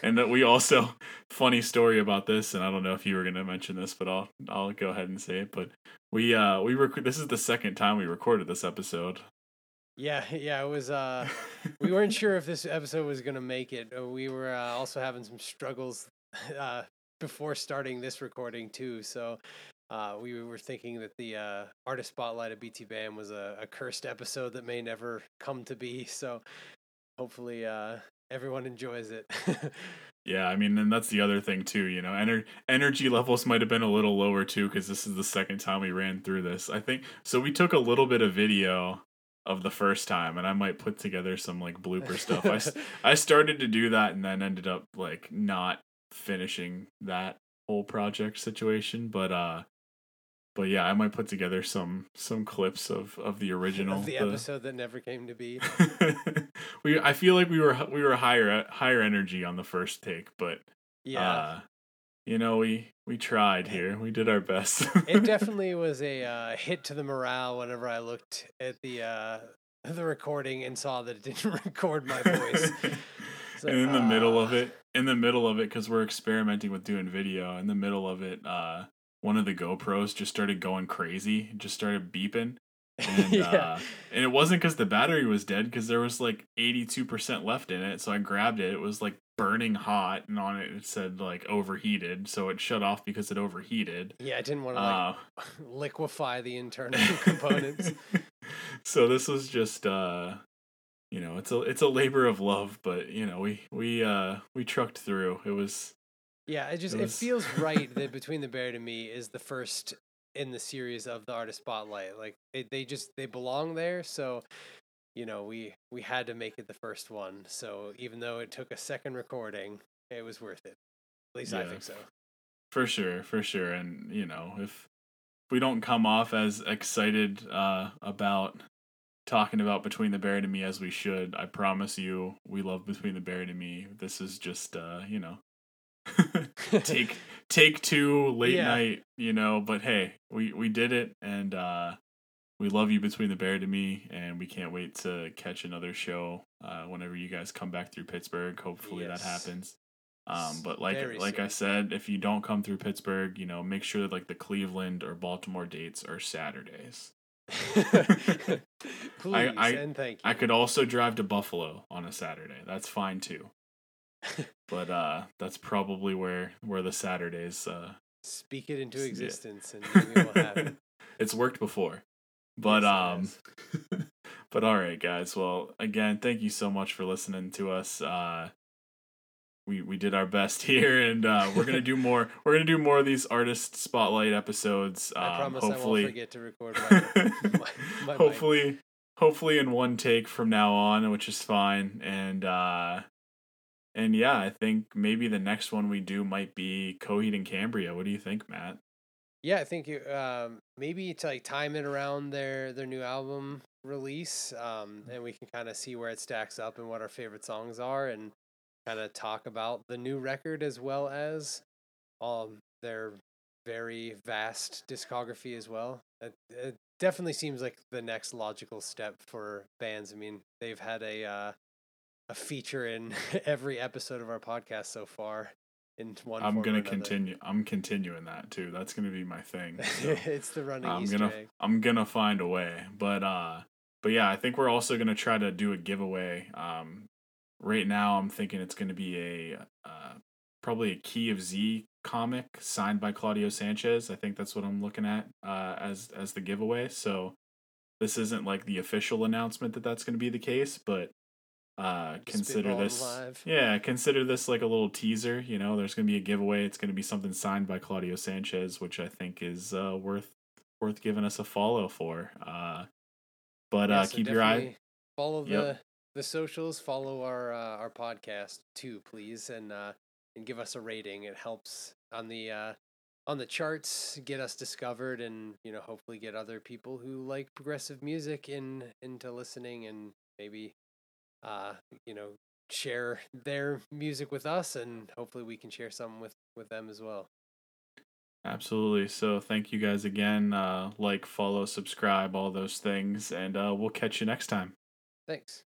And that we also funny story about this, and I don't know if you were gonna mention this, but I'll I'll go ahead and say it. But we uh we rec- this is the second time we recorded this episode. yeah, yeah, it was. uh We weren't sure if this episode was gonna make it. We were uh, also having some struggles uh, before starting this recording too. So uh, we were thinking that the uh, artist spotlight of BTBAM was a, a cursed episode that may never come to be. So hopefully uh, everyone enjoys it. Yeah, I mean, and that's the other thing too. You know, ener- energy levels might have been a little lower too because this is the second time we ran through this. I think so. We took a little bit of video of the first time, and I might put together some like blooper stuff. I, I started to do that, and then ended up like not finishing that whole project situation. But uh, but yeah, I might put together some some clips of of the original of the the- episode that never came to be. we I feel like we were we were higher higher energy on the first take, but Yeah. uh, you know, we we tried here. We did our best. it definitely was a uh, hit to the morale whenever I looked at the uh, the recording and saw that it didn't record my voice. Like, and in the middle of it, in the middle of it, because we're experimenting with doing video. In the middle of it, uh, one of the GoPros just started going crazy. Just started beeping. And, yeah. uh, and it wasn't because the battery was dead, because there was like 82% left in it. So I grabbed it. It was like burning hot, and on it it said like overheated. So it shut off because it overheated. yeah, I didn't want to like Uh, liquefy the internal components. so this was just uh you know it's a it's a labor of love but you know we we uh we trucked through it was Yeah, it just It it, feels right that between the buried and me is the first in the series of the artist spotlight. Like they, they just they belong there, so you know we we had to make it the first one. So even though it took a second recording, it was worth it. At least I think so. for sure for sure and you know if we don't come off as excited uh about talking about between the buried and me as we should i promise you we love between the buried and me this is just uh you know take take two late Yeah. night you know but hey we we did it and uh we love you between the buried and me and we can't wait to catch another show uh whenever you guys come back through pittsburgh hopefully Yes. that happens um but like Very like i said if you don't come through pittsburgh you know make sure that like the cleveland or baltimore dates are saturdays Please I- and thank you. i could also drive to buffalo on a saturday that's fine too but uh that's probably where where the saturdays uh Speak it into Yeah. existence, and it will happen. it's worked before but Yes, um but all right guys well again thank you so much for listening to us uh we we did our best here and uh we're gonna do more we're gonna do more of these artist spotlight episodes um I promise I hopefully won't forget to record my, my, my mic. hopefully hopefully in one take from now on which is fine and uh and yeah i think maybe the next one we do might be coheed and cambria what do you think matt Yeah, I think you, um, maybe to like time it around their their new album release, um, and we can kind of see where it stacks up and what our favorite songs are, and kind of talk about the new record as well as um their very vast discography as well. It, it definitely seems like the next logical step for bands. I mean, they've had a uh, a feature in every episode of our podcast so far in one. I'm gonna continue. I'm continuing that too. That's gonna be my thing. so. it's the running I'm Easter gonna egg. I'm gonna find a way. But uh but yeah, I think we're also gonna try to do a giveaway. Um right now I'm thinking it's gonna be a uh probably a Key of Z comic signed by Claudio Sanchez. I think that's what I'm looking at uh as as the giveaway. So this isn't like the official announcement that that's gonna be the case, but uh consider this live. yeah consider this like a little teaser you know there's gonna be a giveaway it's gonna be something signed by claudio sanchez which i think is uh worth worth giving us a follow for uh but Yeah, uh so keep your eye Follow Yep. the the socials. Follow our uh, our podcast too, please, and uh, and give us a rating. It helps on the uh, on the charts, get us discovered, and you know hopefully get other people who like progressive music in into listening, and maybe uh, you know share their music with us, and hopefully we can share some with with them as well. absolutely so thank you guys again uh like follow subscribe all those things and uh we'll catch you next time Thanks.